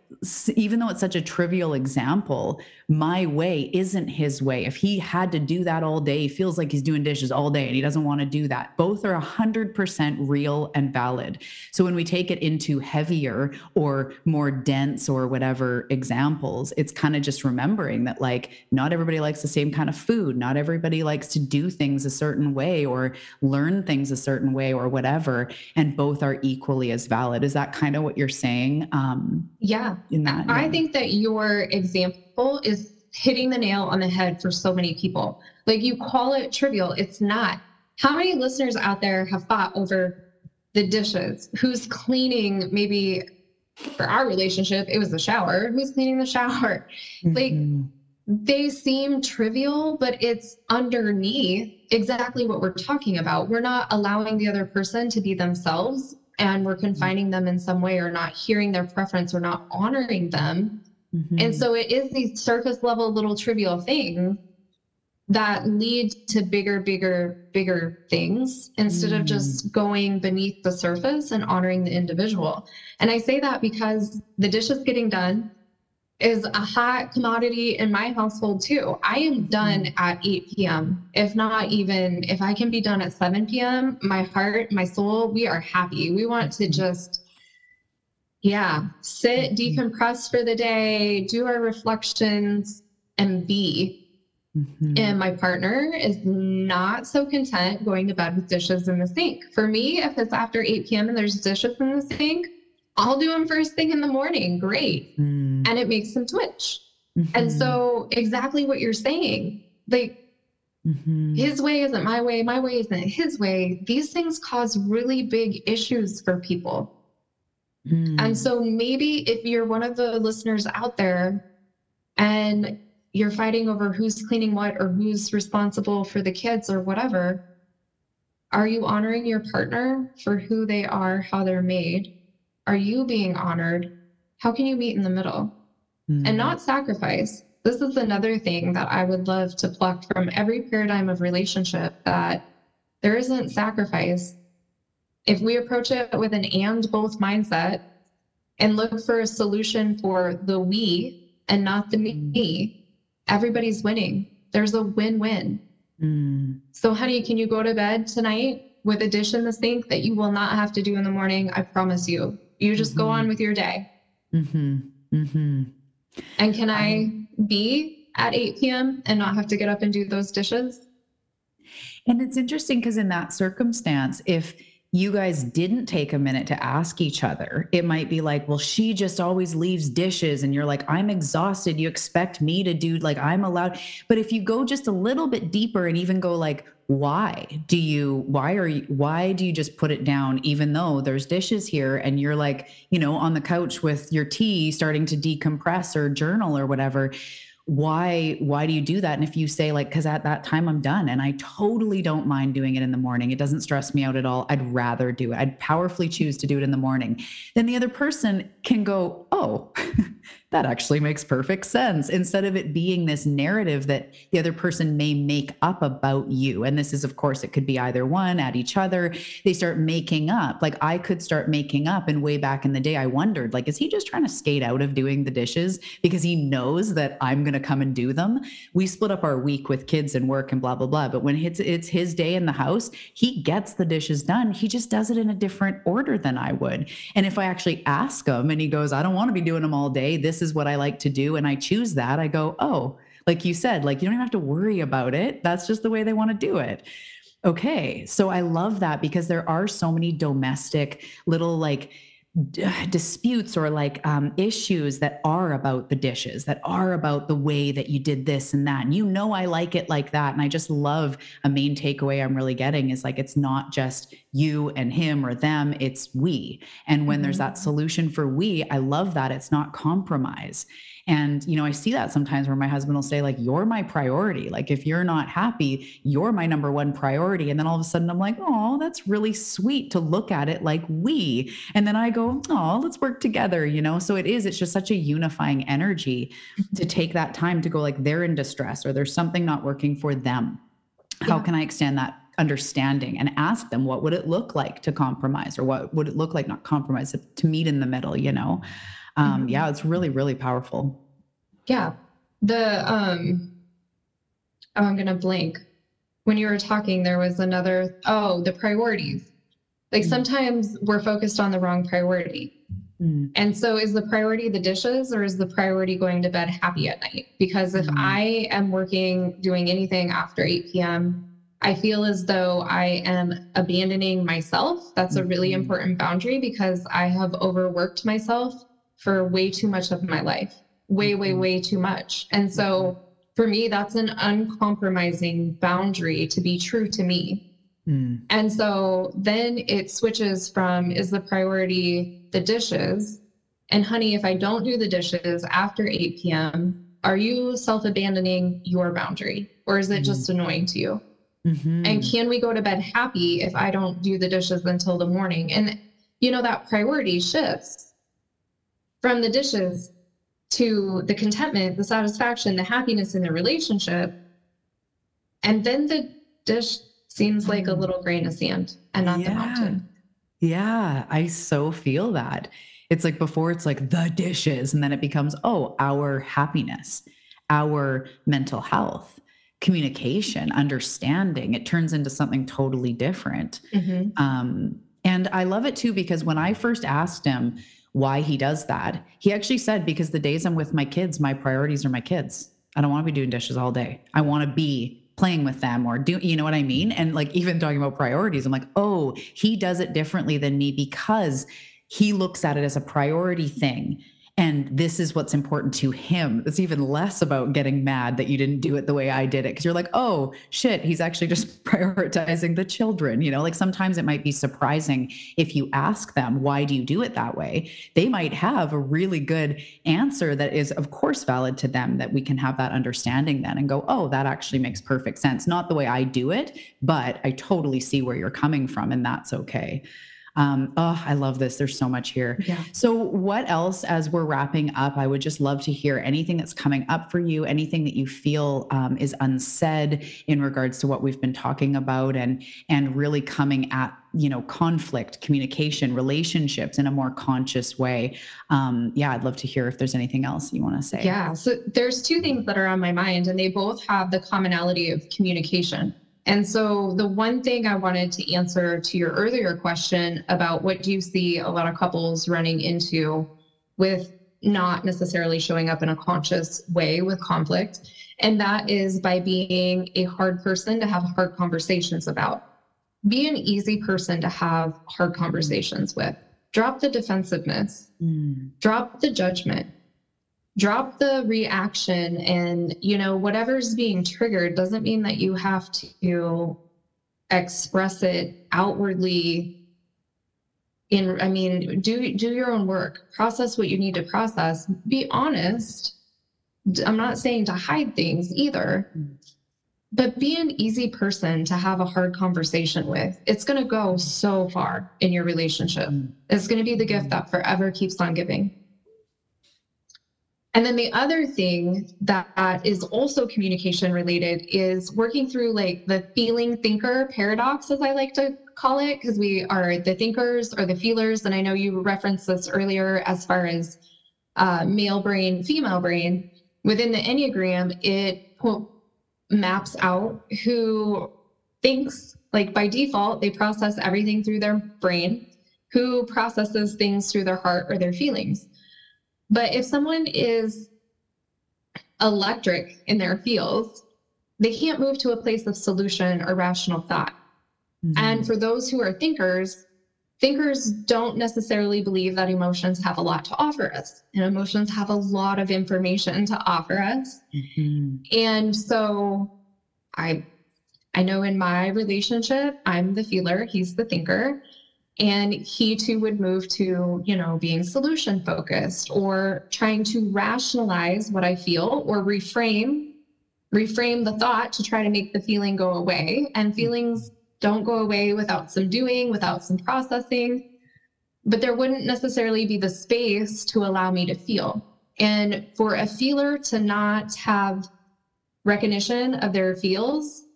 Speaker 2: even though it's such a trivial example, my way isn't his way. If he had to do that all day, he feels like he's doing dishes all day and he doesn't want to do that. Both are 100% real and valid. So when we take it into heavier or more dense or whatever examples, it's kind of just remembering that, like, not everybody likes the same kind of food. Not everybody likes to do things a certain way or learn things a certain way or whatever. And both are equally as valid. Is that kind of what you're saying?
Speaker 1: Um, yeah
Speaker 2: in that.
Speaker 1: I think that your example is hitting the nail on the head for so many people. Like you call it trivial, it's not. How many listeners out there have fought over the dishes? Who's cleaning maybe for our relationship, it was the shower. Who's cleaning the shower? Mm-hmm. Like they seem trivial, but it's underneath exactly what we're talking about. We're not allowing the other person to be themselves and we're confining them in some way or not hearing their preference or not honoring them. Mm-hmm. And so it is these surface level little trivial things that lead to bigger, bigger, bigger things instead mm. of just going beneath the surface and honoring the individual. And I say that because the dish is getting done is a hot commodity in my household too. I am done mm-hmm. at 8 p.m. If not even if I can be done at 7 p.m., my heart, my soul, we are happy. We want to mm-hmm. just yeah, sit, mm-hmm. decompress for the day, do our reflections and be. Mm-hmm. And my partner is not so content going to bed with dishes in the sink. For me, if it's after 8 p.m. and there's dishes in the sink, I'll do them first thing in the morning. Great. Mm. And it makes them twitch. Mm-hmm. And so, exactly what you're saying, like mm-hmm. his way isn't my way, my way isn't his way. These things cause really big issues for people. Mm. And so, maybe if you're one of the listeners out there and you're fighting over who's cleaning what or who's responsible for the kids or whatever, are you honoring your partner for who they are, how they're made? Are you being honored? How can you meet in the middle mm-hmm. and not sacrifice? This is another thing that I would love to pluck from every paradigm of relationship that there isn't sacrifice. If we approach it with an and both mindset and look for a solution for the we and not the me, mm. everybody's winning. There's a win win. Mm. So, honey, can you go to bed tonight with a dish in the sink that you will not have to do in the morning? I promise you. You just mm-hmm. go on mm-hmm. with your day. Mm-hmm. Mm-hmm. And can I be at 8 p.m. and not have to get up and do those dishes?
Speaker 2: And it's interesting because in that circumstance, if you guys didn't take a minute to ask each other, it might be like, well, she just always leaves dishes. And you're like, I'm exhausted. You expect me to do like I'm allowed. But if you go just a little bit deeper and even go like, why do you why are you why do you just put it down even though there's dishes here and you're like you know on the couch with your tea starting to decompress or journal or whatever why why do you do that? And if you say like because at that time i'm done and i totally don't mind doing it in the morning it doesn't stress me out at all i'd rather do it. I'd powerfully choose to do it in the morning. Then the other person can go oh that actually makes perfect sense instead of it being this narrative that the other person may make up about you. And this is of course it could be either one at each other. They start making up. Like i could start making up and way back in the day i wondered like is he just trying to skate out of doing the dishes because he knows that i'm going to come and do them? We split up our week with kids and work and blah blah blah. But when it's it's his day in the house he gets the dishes done. He just does it in a different order than i would. And if i actually ask him and he goes i don't want to be doing them all day. This is what I like to do and I choose that, I go, oh, Like you said, like you don't even have to worry about it. That's just the way they want to do it. Okay. So I love that because there are so many domestic little like d- disputes or like um, issues that are about the dishes, that are about the way that you did this and that. And you know, I like it like that. And I just love a main takeaway I'm really getting is like, it's not just you and him or them, it's we. And when mm-hmm. there's that solution for we, I love that it's not compromise. And, you know, I see that sometimes where my husband will say, like, you're my priority. Like, if you're not happy, you're my number one priority. And then all of a sudden I'm like, oh, that's really sweet to look at it like we. And then I go, oh, let's work together, you know? So it is, it's just such a unifying energy mm-hmm. to take that time to go, like, they're in distress or there's something not working for them. How yeah. can I extend that understanding and ask them what would it look like to compromise or what would it look like not compromise to meet in the middle you know um, mm-hmm. yeah, it's really, really powerful.
Speaker 1: Yeah. The, um, oh, I'm going to blank. When you were talking, there was another, oh, the priorities. Like mm-hmm. sometimes we're focused on the wrong priority. Mm. And so is the priority the dishes or is the priority going to bed happy at night? Because if mm. I am working, doing anything after 8 p.m., I feel as though I am abandoning myself. That's a really mm-hmm. important boundary because I have overworked myself for way too much of my life, way, way, mm-hmm. way too much. And so mm-hmm. for me, that's an uncompromising boundary to be true to me. Mm. And so then it switches from is the priority the dishes? And honey, if I don't do the dishes after 8 p.m., are you self abandoning your boundary or is it mm. just annoying to you? Mm-hmm. And can we go to bed happy if I don't do the dishes until the morning? And, you know, that priority shifts from the dishes to the contentment, the satisfaction, the happiness in the relationship. And then the dish seems like a mm. little grain of sand and not yeah. the mountain.
Speaker 2: Yeah, I so feel that. It's like before it's like the dishes, and then it becomes, oh, our happiness, our mental health, communication, understanding. It turns into something totally different. Mm-hmm. Um, and I love it too because when I first asked him, why he does that. He actually said, because the days I'm with my kids, my priorities are my kids. I don't want to be doing dishes all day. I want to be playing with them or do you know what I mean? And like even talking about priorities, I'm like, oh, he does it differently than me because he looks at it as a priority thing and this is what's important to him. It's even less about getting mad that you didn't do it the way I did it. Cause you're like, oh shit, he's actually just prioritizing the children. You know, like sometimes it might be surprising if you ask them, why do you do it that way? They might have a really good answer that is, of course, valid to them, that we can have that understanding then and go, oh, that actually makes perfect sense. Not the way I do it, but I totally see where you're coming from, and that's okay. Um, oh, I love this. There's so much here. Yeah. So, what else, as we're wrapping up, I would just love to hear anything that's coming up for you, anything that you feel um, is unsaid in regards to what we've been talking about, and and really coming at you know conflict, communication, relationships in a more conscious way. Um, yeah, I'd love to hear if there's anything else you want to say.
Speaker 1: Yeah. So there's two things that are on my mind, and they both have the commonality of communication. And so, the one thing I wanted to answer to your earlier question about what do you see a lot of couples running into with not necessarily showing up in a conscious way with conflict, and that is by being a hard person to have hard conversations about. Be an easy person to have hard conversations with. Drop the defensiveness, mm. drop the judgment, drop the reaction and you know whatever's being triggered doesn't mean that you have to express it outwardly in i mean do do your own work. Process what you need to process. Be honest. I'm not saying to hide things either but be an easy person to have a hard conversation with. It's going to go so far in your relationship. Mm. it's going to be the gift that forever keeps on giving and then the other thing that is also communication related is working through like the feeling thinker paradox, as I like to call it, because we are the thinkers or the feelers. And I know you referenced this earlier as far as uh, male brain, female brain. Within the Enneagram, it maps out who thinks, like by default, they process everything through their brain, who processes things through their heart or their feelings. But if someone is electric in their fields, they can't move to a place of solution or rational thought. Mm-hmm. And for those who are thinkers, thinkers don't necessarily believe that emotions have a lot to offer us and emotions have a lot of information to offer us mm-hmm. and so i i know in my relationship i'm the feeler he's the thinker and he too would move to you know being solution focused or trying to rationalize what i feel or reframe reframe the thought to try to make the feeling go away and feelings don't go away without some doing, without some processing. But there wouldn't necessarily be the space to allow me to feel. And for a feeler to not have recognition of their feels, hmm.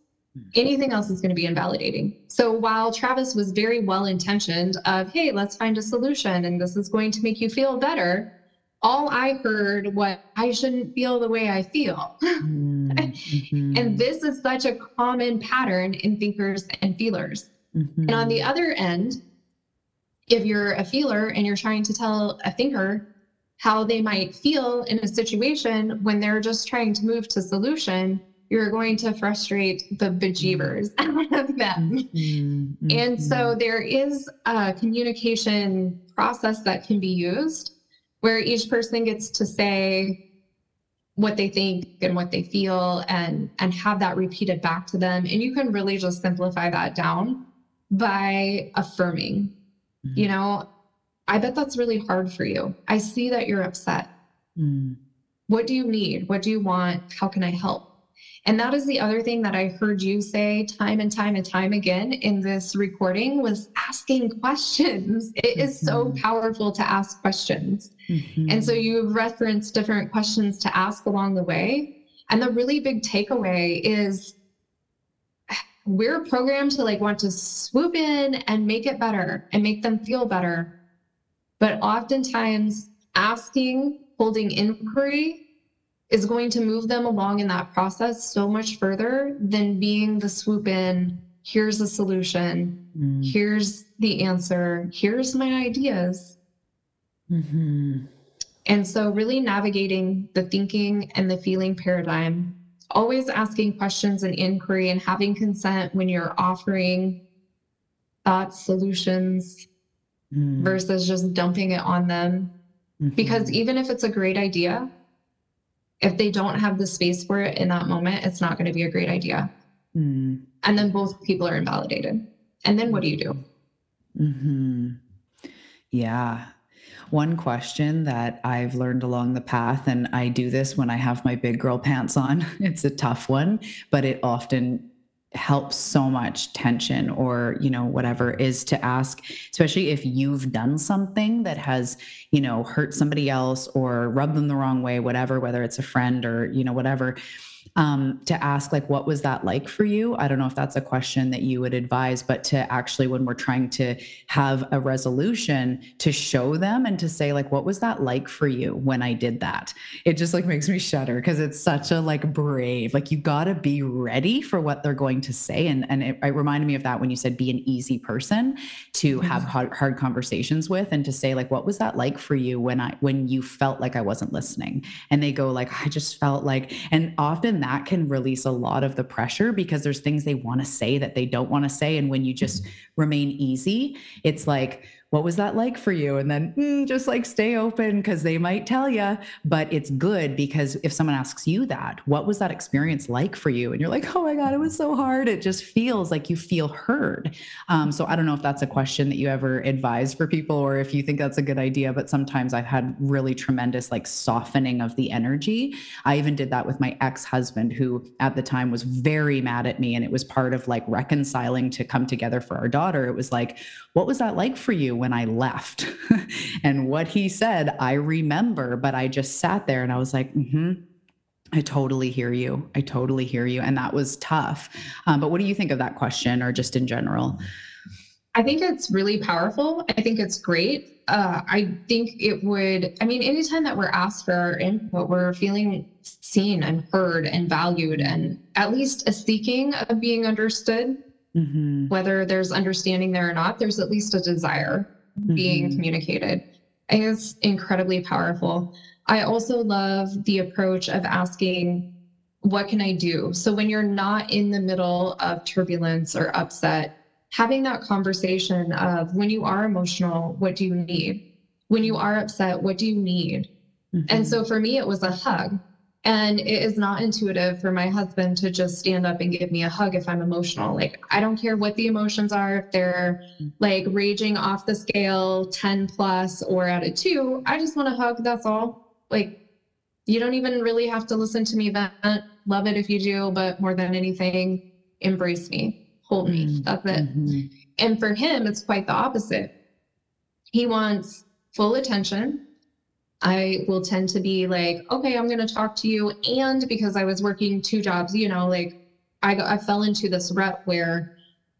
Speaker 1: Anything else is going to be invalidating. So while Travis was very well intentioned of, hey, let's find a solution and this is going to make you feel better, all I heard was I shouldn't feel the way I feel. Mm-hmm. and this is such a common pattern in thinkers and feelers. Mm-hmm. And on the other end, if you're a feeler and you're trying to tell a thinker how they might feel in a situation when they're just trying to move to solution, you're going to frustrate the bejeebers out of them. Mm-hmm. And so mm-hmm. there is a communication process that can be used where each person gets to say what they think and what they feel and and have that repeated back to them and you can really just simplify that down by affirming mm-hmm. you know i bet that's really hard for you i see that you're upset mm. what do you need what do you want how can i help and that is the other thing that I heard you say time and time and time again in this recording was asking questions. It mm-hmm. is so mm-hmm. powerful to ask questions. Mm-hmm. And so you've referenced different questions to ask along the way. And the really big takeaway is we're programmed to like want to swoop in and make it better and make them feel better. But oftentimes asking, holding inquiry is going to move them along in that process so much further than being the swoop in here's the solution mm. here's the answer here's my ideas mm-hmm. and so really navigating the thinking and the feeling paradigm always asking questions and inquiry and having consent when you're offering thoughts solutions mm. versus just dumping it on them mm-hmm. because even if it's a great idea if they don't have the space for it in that moment, it's not going to be a great idea. Mm. And then both people are invalidated. And then what do you do?
Speaker 2: Mm-hmm. Yeah. One question that I've learned along the path, and I do this when I have my big girl pants on, it's a tough one, but it often helps so much tension or you know whatever is to ask especially if you've done something that has you know hurt somebody else or rubbed them the wrong way whatever whether it's a friend or you know whatever um, to ask like what was that like for you? I don't know if that's a question that you would advise but to actually when we're trying to have a resolution to show them and to say like what was that like for you when i did that? It just like makes me shudder because it's such a like brave like you got to be ready for what they're going to say. And and it, it, reminded me of that when you said be an easy person to have hard, hard conversations with and to say like what was that like for you when i when you felt like i wasn't listening? And they go like i just felt like and often that can release a lot of the pressure because there's things they want to say that they don't want to say. And when you just mm-hmm. remain easy, it's like, what was that like for you? And then mm, just like stay open because they might tell you, but it's good because if someone asks you that, what was that experience like for you? And you're like, oh my God, it was so hard. It just feels like you feel heard. Um, so I don't know if that's a question that you ever advise for people or if you think that's a good idea, but sometimes I've had really tremendous like softening of the energy. I even did that with my ex husband, who at the time was very mad at me. And it was part of like reconciling to come together for our daughter. It was like, what was that like for you when I left? and what he said, I remember, but I just sat there and I was like, mm-hmm. I totally hear you. I totally hear you. And that was tough. Um, but what do you think of that question or just in general?
Speaker 1: I think it's really powerful. I think it's great. Uh, I think it would, I mean, anytime that we're asked for our input, we're feeling seen and heard and valued and at least a seeking of being understood. Mm-hmm. Whether there's understanding there or not, there's at least a desire mm-hmm. being communicated. I think it's incredibly powerful. I also love the approach of asking, what can I do? So when you're not in the middle of turbulence or upset, having that conversation of when you are emotional, what do you need? When you are upset, what do you need? Mm-hmm. And so for me, it was a hug. And it is not intuitive for my husband to just stand up and give me a hug if I'm emotional. Like, I don't care what the emotions are, if they're like raging off the scale 10 plus or at a two, I just want a hug. That's all. Like, you don't even really have to listen to me vent. Love it if you do, but more than anything, embrace me, hold me. Mm-hmm. That's it. Mm-hmm. And for him, it's quite the opposite. He wants full attention I will tend to be like, okay, I'm going to talk to you. And because I was working two jobs, you know, like I, I fell into this rut where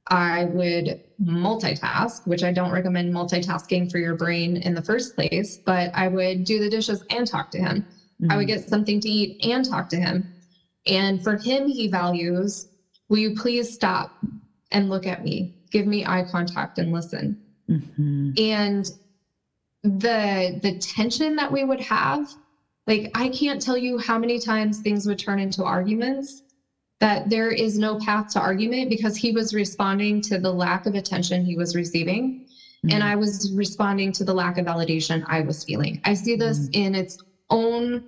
Speaker 1: I would multitask, which I don't recommend multitasking for your brain in the first place, but I would do the dishes and talk to him. Mm-hmm. I would mm-hmm. get something to eat and talk to him. And for him, he values, will you please stop and look at me? Give me eye contact and listen. Mm-hmm. And the the tension that we would have like i can't tell you how many times things would turn into arguments that there is no path to argument because he was responding to the lack of attention he was receiving mm-hmm. and i was responding to the lack of validation i was feeling i see this mm-hmm. in its own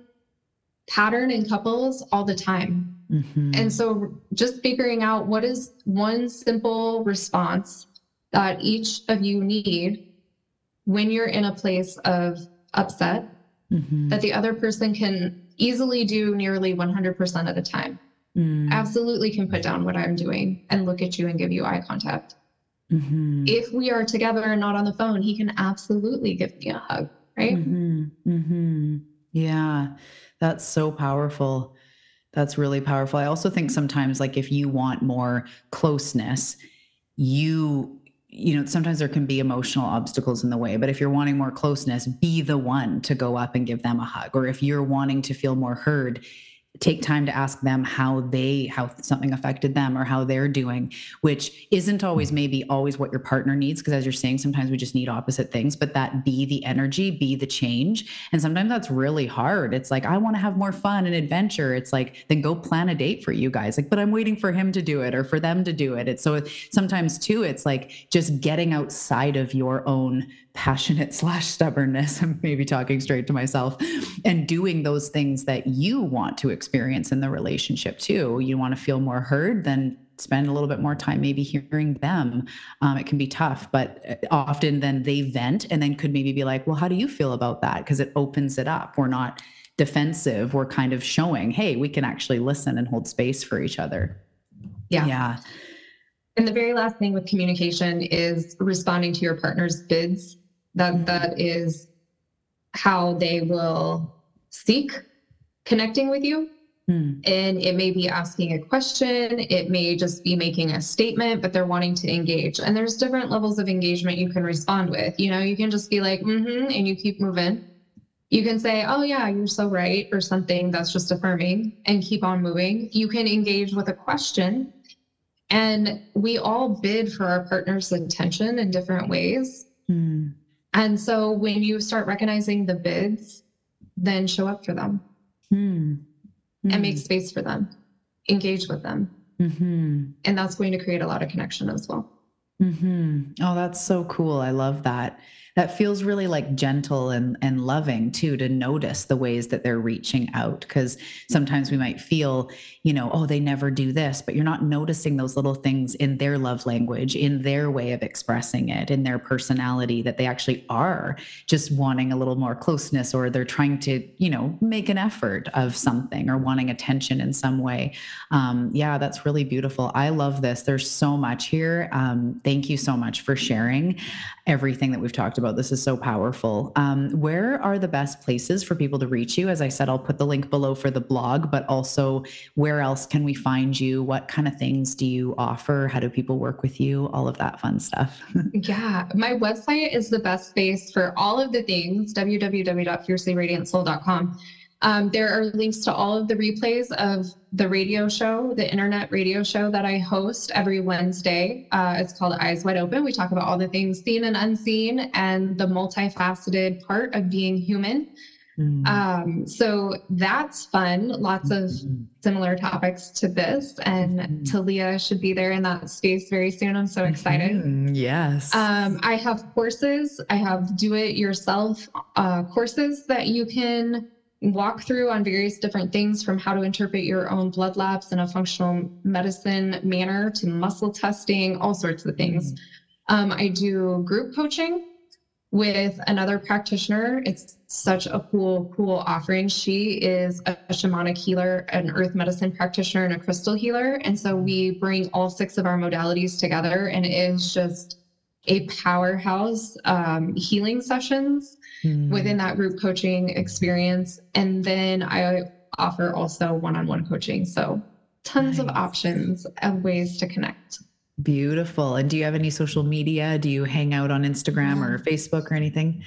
Speaker 1: pattern in couples all the time mm-hmm. and so just figuring out what is one simple response that each of you need when you're in a place of upset mm-hmm. that the other person can easily do nearly 100% of the time. Mm. Absolutely can put down what I'm doing and look at you and give you eye contact. Mm-hmm. If we are together and not on the phone, he can absolutely give me a hug, right?
Speaker 2: Mm-hmm. mm-hmm. Yeah, that's so powerful. That's really powerful. I also think sometimes, like, if you want more closeness, you you know, sometimes there can be emotional obstacles in the way, but if you're wanting more closeness, be the one to go up and give them a hug. Or if you're wanting to feel more heard, take time to ask them how they how something affected them or how they're doing which isn't always mm-hmm. maybe always what your partner needs because as you're saying sometimes we just need opposite things but that be the energy be the change. And sometimes that's really hard. It's like i want to have more fun and adventure. It's like then go plan a date for you guys. Like but i'm waiting for him to do it or for them to do it. It's so sometimes too it's like just getting outside of your own passionate slash stubbornness i'm maybe talking straight to myself and doing those things that you want to experience in the relationship too. You want to feel more heard then spend a little bit more time maybe hearing them. Um, it can be tough but uh, often then they vent and then could maybe be like well how do you feel about that? Because it opens it up. We're not defensive. We're kind of showing hey we can actually listen and hold space for each other.
Speaker 1: Yeah. Yeah. And the very last thing with communication is responding to your partner's bids that that is how they will seek connecting with you. Mm. and it may be asking a question. It may just be making a statement but they're wanting to engage. And there's different levels of engagement you can respond with. You know you can just be like mm-hmm and you keep moving. You can say oh yeah you're so right or something that's just affirming and keep on moving. You can engage with a question. And we all bid for our partner's attention in different ways. Mm. And so when you start recognizing the bids, then show up for them mm. Mm. and make hmm. space for them, engage with them. Mm-hmm. And that's going to create a lot of connection as well.
Speaker 2: Mm-hmm. Oh, that's so cool. I love that that feels really like gentle and, and loving too to notice the ways that they're reaching out because sometimes we might feel you know oh they never do this but you're not noticing those little things in their love language in their way of expressing it in their personality that they actually are just wanting a little more closeness or they're trying to you know make an effort of something or wanting attention in some way. Um, yeah that's really beautiful. I love this. There's so much here. Um, thank you so much for sharing everything that we've talked about. This is so powerful. Um, where are the best places for people to reach you? As I said, I'll put the link below for the blog, but also where else can we find you? What kind of things do you offer? How do people work with you? All of that fun stuff.
Speaker 1: yeah, my website is the best space for all of the things www.fiercelyradiantsoul.com. Um, there are links to all of the replays of the radio show, the internet radio show that I host every Wednesday. Uh, it's called Eyes Wide Open. We talk about all the things seen and unseen and the multifaceted part of being human. Mm. Um, so that's fun. Lots of mm-hmm. similar topics to this, and mm-hmm. Talia should be there in that space very soon. I'm so excited.
Speaker 2: Mm-hmm. Yes.
Speaker 1: Um, I have courses. I have do it yourself uh, courses that you can walk through on various different things from how to interpret your own blood labs in a functional medicine manner to muscle testing, all sorts of things. Mm-hmm. Um, I do group coaching with another practitioner. It's such a cool, cool offering. She is a shamanic healer, an earth medicine practitioner, and a crystal healer. And so we bring all six of our modalities together, and it is just a powerhouse um, healing sessions mm. within that group coaching experience. And then I offer also one on one coaching. So tons nice. of options of ways to connect.
Speaker 2: Beautiful. And do you have any social media? Do you hang out on Instagram or Facebook or anything?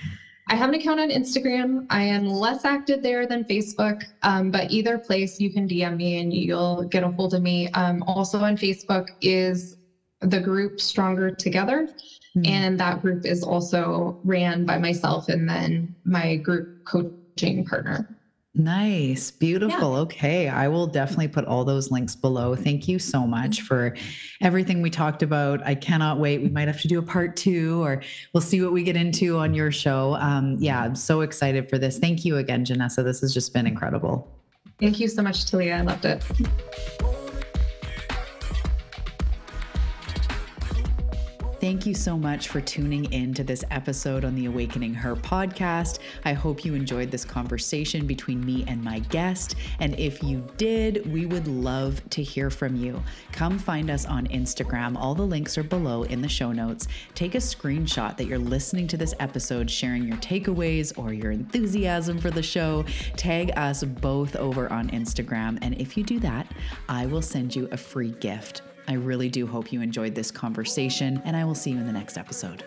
Speaker 1: I have an account on Instagram. I am less active there than Facebook, um, but either place you can DM me and you'll get a hold of me. Um, also on Facebook is the group Stronger Together. Mm-hmm. And that group is also ran by myself and then my group coaching partner.
Speaker 2: Nice. Beautiful. Yeah. Okay. I will definitely put all those links below. Thank you so much for everything we talked about. I cannot wait. We might have to do a part two or we'll see what we get into on your show. Um, yeah, I'm so excited for this. Thank you again, Janessa. This has just been incredible.
Speaker 1: Thank you so much, Talia. I loved it.
Speaker 2: Thank you so much for tuning in to this episode on the Awakening Her podcast. I hope you enjoyed this conversation between me and my guest. And if you did, we would love to hear from you. Come find us on Instagram. All the links are below in the show notes. Take a screenshot that you're listening to this episode, sharing your takeaways or your enthusiasm for the show. Tag us both over on Instagram. And if you do that, I will send you a free gift. I really do hope you enjoyed this conversation, and I will see you in the next episode.